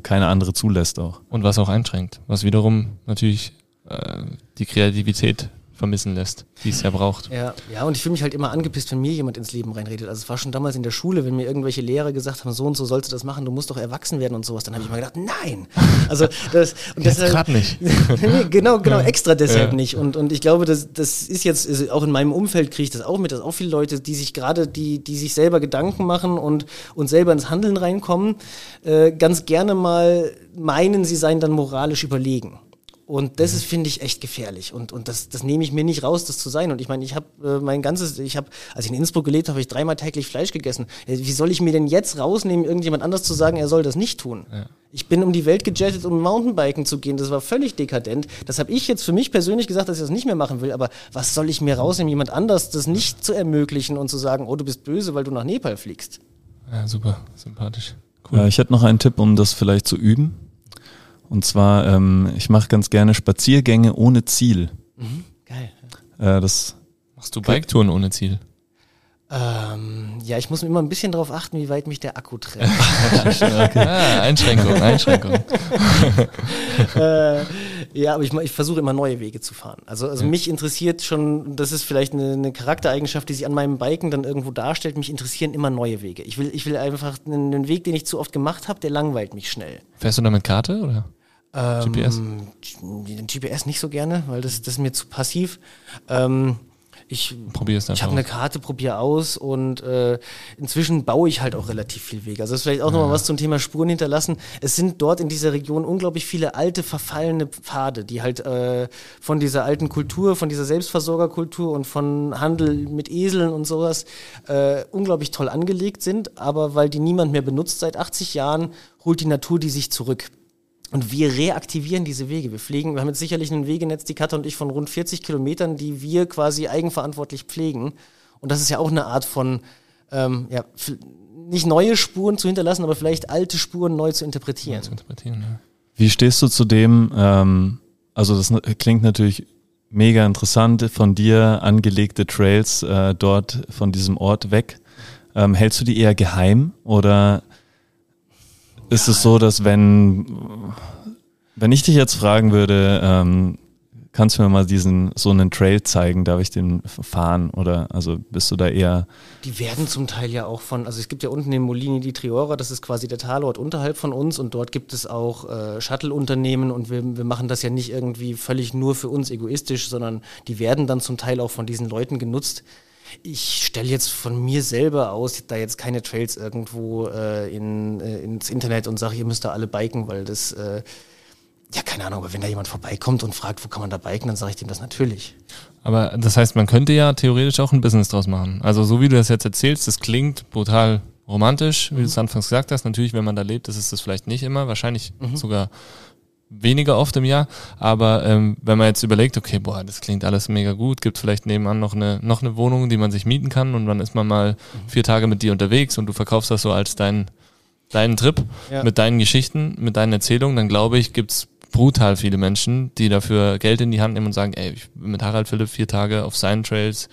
keine andere zulässt auch. Und was auch einschränkt, was wiederum natürlich äh, die Kreativität vermissen lässt, die es ja braucht. Ja, ja und ich fühle mich halt immer angepisst, wenn mir jemand ins Leben reinredet. Also es war schon damals in der Schule, wenn mir irgendwelche Lehrer gesagt haben, so und so sollst du das machen, du musst doch erwachsen werden und sowas, dann habe ich mal gedacht, nein. Also das und das gerade nicht. genau, genau, extra deshalb ja. nicht. Und, und ich glaube, das, das ist jetzt, also auch in meinem Umfeld kriege ich das auch mit, dass auch viele Leute, die sich gerade, die, die sich selber Gedanken machen und, und selber ins Handeln reinkommen, äh, ganz gerne mal meinen, sie seien dann moralisch überlegen. Und das ist, finde ich, echt gefährlich. Und, und das, das nehme ich mir nicht raus, das zu sein. Und ich meine, ich habe äh, mein ganzes, ich habe, als ich in Innsbruck gelebt habe, habe ich dreimal täglich Fleisch gegessen. Äh, wie soll ich mir denn jetzt rausnehmen, irgendjemand anders zu sagen, er soll das nicht tun? Ja. Ich bin um die Welt gejettet, um Mountainbiken zu gehen. Das war völlig dekadent. Das habe ich jetzt für mich persönlich gesagt, dass ich das nicht mehr machen will. Aber was soll ich mir rausnehmen, jemand anders das nicht zu ermöglichen und zu sagen, oh, du bist böse, weil du nach Nepal fliegst? Ja, super, sympathisch. Cool. Ja, ich hätte noch einen Tipp, um das vielleicht zu üben. Und zwar, ähm, ich mache ganz gerne Spaziergänge ohne Ziel. Mhm, geil. Äh, das Machst du Biketouren ohne Ziel? Ähm, ja, ich muss mir immer ein bisschen darauf achten, wie weit mich der Akku trägt. okay. ah, Einschränkung, Einschränkung. äh, ja, aber ich, ich versuche immer neue Wege zu fahren. Also, also ja. mich interessiert schon, das ist vielleicht eine, eine, Charaktereigenschaft, die sich an meinem Biken dann irgendwo darstellt, mich interessieren immer neue Wege. Ich will, ich will einfach einen, einen Weg, den ich zu oft gemacht habe, der langweilt mich schnell. Fährst du da mit Karte oder? Ähm, GPS? GPS nicht so gerne, weil das, das ist mir zu passiv. Ähm, ich, ich habe eine Karte, probiere aus und äh, inzwischen baue ich halt auch relativ viel Wege. Also das ist vielleicht auch ja. nochmal was zum Thema Spuren hinterlassen. Es sind dort in dieser Region unglaublich viele alte, verfallene Pfade, die halt äh, von dieser alten Kultur, von dieser Selbstversorgerkultur und von Handel mit Eseln und sowas äh, unglaublich toll angelegt sind. Aber weil die niemand mehr benutzt seit 80 Jahren, holt die Natur die sich zurück. Und wir reaktivieren diese Wege. Wir pflegen, wir haben jetzt sicherlich ein Wegenetz, die Katha und ich, von rund 40 Kilometern, die wir quasi eigenverantwortlich pflegen. Und das ist ja auch eine Art von, ähm, ja, nicht neue Spuren zu hinterlassen, aber vielleicht alte Spuren neu zu interpretieren. Neu zu interpretieren ja. Wie stehst du zu dem, ähm, also das klingt natürlich mega interessant, von dir angelegte Trails äh, dort von diesem Ort weg. Ähm, hältst du die eher geheim oder ist es so, dass wenn, wenn ich dich jetzt fragen würde, ähm, kannst du mir mal diesen so einen Trail zeigen, darf ich den fahren oder also bist du da eher? Die werden zum Teil ja auch von, also es gibt ja unten den Molini di Triora, das ist quasi der Talort unterhalb von uns und dort gibt es auch äh, Shuttle-Unternehmen und wir, wir machen das ja nicht irgendwie völlig nur für uns egoistisch, sondern die werden dann zum Teil auch von diesen Leuten genutzt, ich stelle jetzt von mir selber aus, da jetzt keine Trails irgendwo äh, in, äh, ins Internet und sage, ihr müsst da alle biken, weil das, äh, ja, keine Ahnung, aber wenn da jemand vorbeikommt und fragt, wo kann man da biken, dann sage ich dem das natürlich. Aber das heißt, man könnte ja theoretisch auch ein Business draus machen. Also so wie du das jetzt erzählst, das klingt brutal romantisch, wie du es anfangs gesagt hast. Natürlich, wenn man da lebt, ist es das vielleicht nicht immer, wahrscheinlich sogar weniger oft im Jahr. Aber ähm, wenn man jetzt überlegt, okay, boah, das klingt alles mega gut, gibt vielleicht nebenan noch eine, noch eine Wohnung, die man sich mieten kann und dann ist man mal vier Tage mit dir unterwegs und du verkaufst das so als dein, deinen Trip Ja. mit deinen Geschichten, mit deinen Erzählungen, dann glaube ich, gibt's brutal viele Menschen, die dafür Geld in die Hand nehmen und sagen, ey, ich bin mit Harald Philipp vier Tage auf seinen Trails.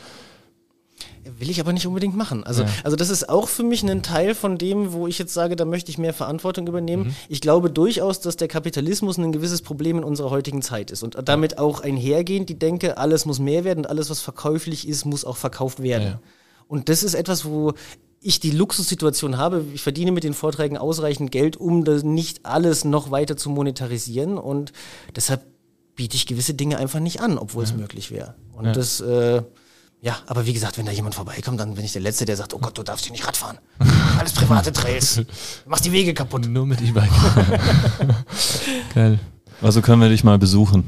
Will ich aber nicht unbedingt machen. Also, Ja. also das ist auch für mich ein Teil von dem, wo ich jetzt sage, da möchte ich mehr Verantwortung übernehmen. Mhm. Ich glaube durchaus, dass der Kapitalismus ein gewisses Problem in unserer heutigen Zeit ist und damit auch einhergehend die Denke, alles muss mehr werden und alles, was verkäuflich ist, muss auch verkauft werden. Ja. Und das ist etwas, wo ich die Luxussituation habe, ich verdiene mit den Vorträgen ausreichend Geld, um das nicht alles noch weiter zu monetarisieren und deshalb biete ich gewisse Dinge einfach nicht an, obwohl es möglich wäre. Und Ja. das, äh, ja, aber wie gesagt, wenn da jemand vorbeikommt, dann bin ich der Letzte, der sagt, oh Gott, du darfst hier nicht Rad fahren. Alles private Trails. Du machst die Wege kaputt. Nur mit E-Bike. Geil. Also können wir dich mal besuchen.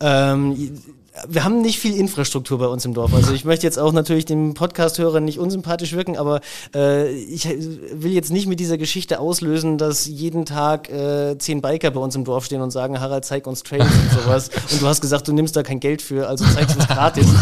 Ähm, wir haben nicht viel Infrastruktur bei uns im Dorf. Also ich möchte jetzt auch natürlich dem Podcast-Hörern nicht unsympathisch wirken, aber äh, ich will jetzt nicht mit dieser Geschichte auslösen, dass jeden Tag äh, zehn Biker bei uns im Dorf stehen und sagen, Harald, zeig uns Trails und sowas. Und du hast gesagt, du nimmst da kein Geld für, also zeig's uns gratis.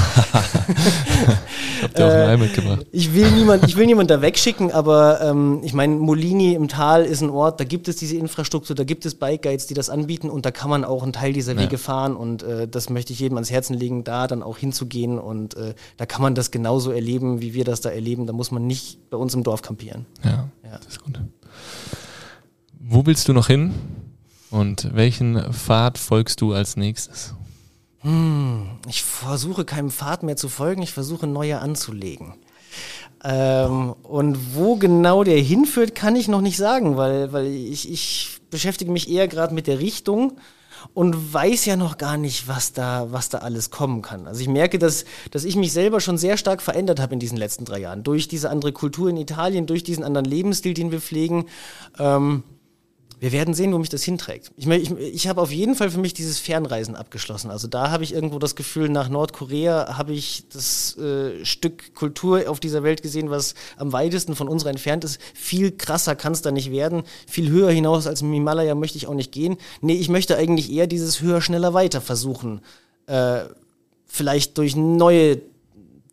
Habt ihr auch ein Ei mitgebracht? Ich will niemand, ich will niemand da wegschicken, aber ähm, ich meine, Molini im Tal ist ein Ort, da gibt es diese Infrastruktur, da gibt es Bike Guides, die das anbieten und da kann man auch einen Teil dieser Wege Ja. fahren und äh, das möchte ich jedem ans Herzen legen, da dann auch hinzugehen und äh, da kann man das genauso erleben, wie wir das da erleben. Da muss man nicht bei uns im Dorf kampieren. Ja, Ja. das ist gut. Wo willst du noch hin? Und welchen Pfad folgst du als nächstes? Ich versuche keinem Pfad mehr zu folgen, ich versuche neue anzulegen. Ähm, und wo genau der hinführt, kann ich noch nicht sagen, weil, weil ich, ich beschäftige mich eher gerade mit der Richtung und weiß ja noch gar nicht, was da, was da alles kommen kann. Also ich merke, dass, dass ich mich selber schon sehr stark verändert habe in diesen letzten drei Jahren. Durch diese andere Kultur in Italien, durch diesen anderen Lebensstil, den wir pflegen. Ähm, wir werden sehen, wo mich das hinträgt. Ich, mein, ich, ich habe auf jeden Fall für mich dieses Fernreisen abgeschlossen. Also da habe ich irgendwo das Gefühl, nach Nordkorea habe ich das äh, Stück Kultur auf dieser Welt gesehen, was am weitesten von unserer entfernt ist. Viel krasser kann es da nicht werden. Viel höher hinaus als im Himalaya möchte ich auch nicht gehen. Nee, ich möchte eigentlich eher dieses höher, schneller, weiter versuchen. Äh, vielleicht durch neue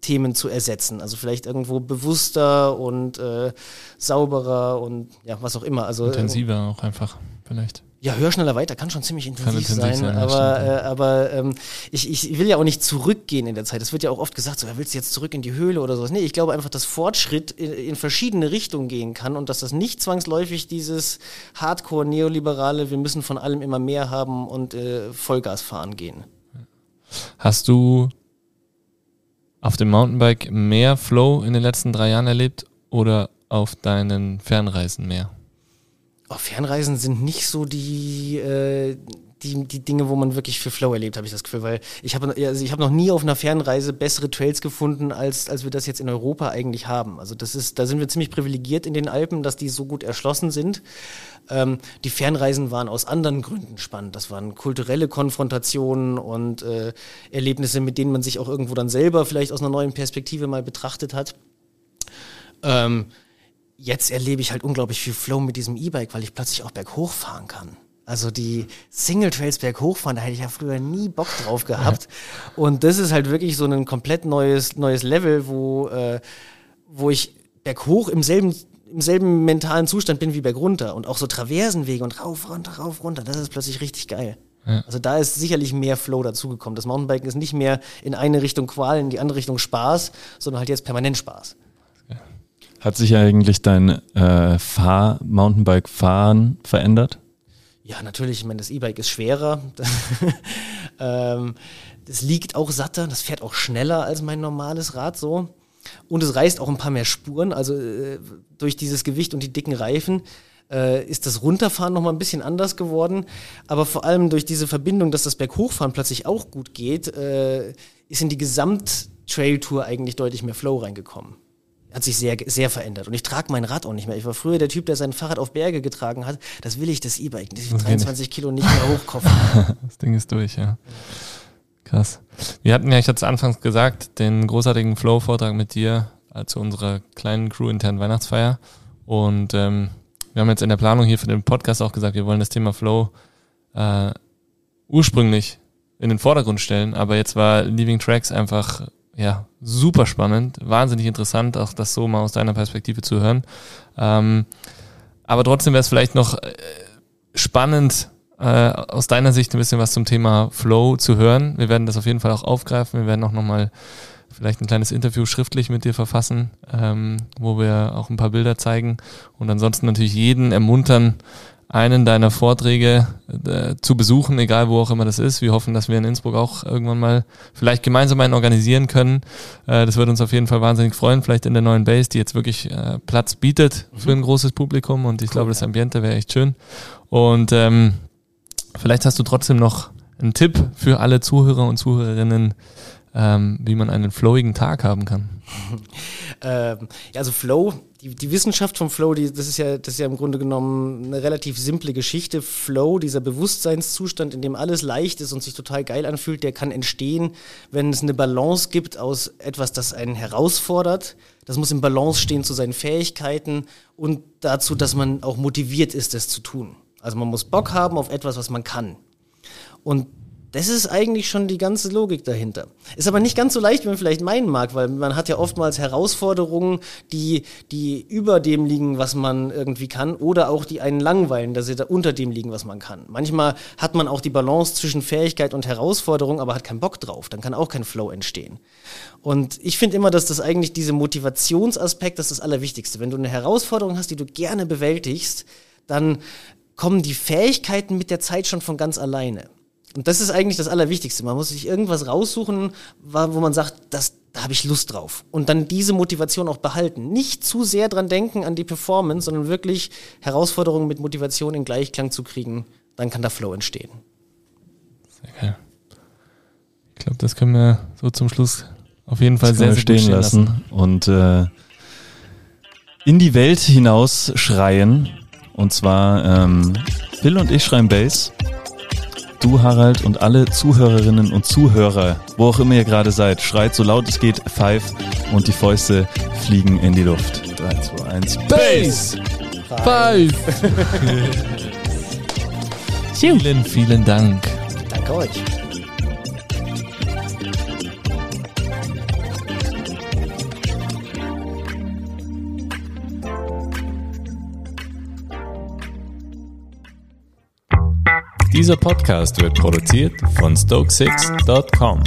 Themen zu ersetzen. Also vielleicht irgendwo bewusster und äh, sauberer und ja, was auch immer. Also Intensiver auch einfach, vielleicht. ja, höher, schneller, weiter kann schon ziemlich intensiv, intensiv sein, sein, aber, stimmt, ja. äh, aber ähm, ich, ich will ja auch nicht zurückgehen in der Zeit. Es wird ja auch oft gesagt, so, ja, willst du jetzt zurück in die Höhle oder sowas? Nee, ich glaube einfach, dass Fortschritt in, in verschiedene Richtungen gehen kann und dass das nicht zwangsläufig dieses Hardcore-Neoliberale, wir müssen von allem immer mehr haben und äh, Vollgas fahren gehen. Hast du auf dem Mountainbike mehr Flow in den letzten drei Jahren erlebt oder auf deinen Fernreisen mehr? Oh, Fernreisen sind nicht so die, äh, die, die Dinge, wo man wirklich für Flow erlebt, habe ich das Gefühl, weil ich habe also ich habe noch nie auf einer Fernreise bessere Trails gefunden, als, als wir das jetzt in Europa eigentlich haben. Also das ist, da sind wir ziemlich privilegiert in den Alpen, dass die so gut erschlossen sind. Ähm, die Fernreisen waren aus anderen Gründen spannend. Das waren kulturelle Konfrontationen und äh, Erlebnisse, mit denen man sich auch irgendwo dann selber vielleicht aus einer neuen Perspektive mal betrachtet hat. Ähm, jetzt erlebe ich halt unglaublich viel Flow mit diesem E-Bike, weil ich plötzlich auch berghoch fahren kann. Also die Single Trails berghoch fahren, da hätte ich ja früher nie Bock drauf gehabt. Und das ist halt wirklich so ein komplett neues, neues Level, wo, äh, wo ich berghoch im selben, im selben mentalen Zustand bin wie bergunter. Und auch so Traversenwege und rauf, runter, rauf, runter, das ist plötzlich richtig geil. Also da ist sicherlich mehr Flow dazugekommen. Das Mountainbiken ist nicht mehr in eine Richtung Qual, in die andere Richtung Spaß, sondern halt jetzt permanent Spaß. Hat sich eigentlich dein äh, Fahr Mountainbike-Fahren verändert? Ja, natürlich. Ich meine, das E-Bike ist schwerer. ähm, das liegt auch satter. Das fährt auch schneller als mein normales Rad so. Und es reißt auch ein paar mehr Spuren. Also äh, durch dieses Gewicht und die dicken Reifen äh, ist das Runterfahren nochmal ein bisschen anders geworden. Aber vor allem durch diese Verbindung, dass das Berghochfahren plötzlich auch gut geht, äh, ist in die Gesamt-Trail-Tour eigentlich deutlich mehr Flow reingekommen. Hat sich sehr, sehr verändert. Und ich trage mein Rad auch nicht mehr. Ich war früher der Typ, der sein Fahrrad auf Berge getragen hat. Das will ich, das E-Bike, das Das geht 23 Kilo nicht mehr hochkaufen. Das Ding ist durch, ja. Krass. Wir hatten ja, ich hatte es anfangs gesagt, den großartigen Flow-Vortrag mit dir äh, zu unserer kleinen Crew internen Weihnachtsfeier. Und ähm, wir haben jetzt in der Planung hier für den Podcast auch gesagt, wir wollen das Thema Flow äh, ursprünglich in den Vordergrund stellen, aber jetzt war Leaving Tracks einfach ja super spannend, wahnsinnig interessant, auch das so mal aus deiner Perspektive zu hören. Ähm, aber trotzdem wäre es vielleicht noch äh, spannend, äh, aus deiner Sicht ein bisschen was zum Thema Flow zu hören. Wir werden das auf jeden Fall auch aufgreifen. Wir werden auch nochmal vielleicht ein kleines Interview schriftlich mit dir verfassen, ähm, wo wir auch ein paar Bilder zeigen und ansonsten natürlich jeden ermuntern, einen deiner Vorträge äh, zu besuchen, egal wo auch immer das ist. Wir hoffen, dass wir in Innsbruck auch irgendwann mal vielleicht gemeinsam einen organisieren können. Äh, das würde uns auf jeden Fall wahnsinnig freuen, vielleicht in der neuen Base, die jetzt wirklich äh, Platz bietet für ein großes Publikum und ich cool, glaube, das Ambiente wäre echt schön. Und ähm, vielleicht hast du trotzdem noch einen Tipp für alle Zuhörer und Zuhörerinnen, ähm, wie man einen flowigen Tag haben kann. ähm, ja, also Flow, die, die Wissenschaft vom Flow, die, das, ist ja, das ist ja im Grunde genommen eine relativ simple Geschichte. Flow, dieser Bewusstseinszustand, in dem alles leicht ist und sich total geil anfühlt, der kann entstehen, wenn es eine Balance gibt aus etwas, das einen herausfordert. Das muss im Balance stehen zu seinen Fähigkeiten und dazu, dass man auch motiviert ist, das zu tun. Also man muss Bock haben auf etwas, was man kann. Und das ist eigentlich schon die ganze Logik dahinter. Ist aber nicht ganz so leicht, wie man vielleicht meinen mag, weil man hat ja oftmals Herausforderungen, die, die über dem liegen, was man irgendwie kann, oder auch die einen langweilen, dass sie da unter dem liegen, was man kann. Manchmal hat man auch die Balance zwischen Fähigkeit und Herausforderung, aber hat keinen Bock drauf. Dann kann auch kein Flow entstehen. Und ich finde immer, dass das eigentlich diese Motivationsaspekt, das ist das Allerwichtigste. Wenn du eine Herausforderung hast, die du gerne bewältigst, dann kommen die Fähigkeiten mit der Zeit schon von ganz alleine. Und das ist eigentlich das Allerwichtigste. Man muss sich irgendwas raussuchen, wo man sagt, das, da habe ich Lust drauf. Und dann diese Motivation auch behalten. Nicht zu sehr dran denken an die Performance, sondern wirklich Herausforderungen mit Motivation in Gleichklang zu kriegen. Dann kann der Flow entstehen. Sehr geil. Ich glaube, das können wir so zum Schluss auf jeden Fall sehr, sehr stehen, stehen lassen. lassen. Und äh, in die Welt hinaus schreien. Und zwar ähm, Phil und ich schreien Bass du, Harald, und alle Zuhörerinnen und Zuhörer, wo auch immer ihr gerade seid, schreit so laut es geht Five und die Fäuste fliegen in die Luft. 3, 2, 1, Bass! Five! vielen, vielen Dank. Danke euch. Dieser Podcast wird produziert von Stokesix.com.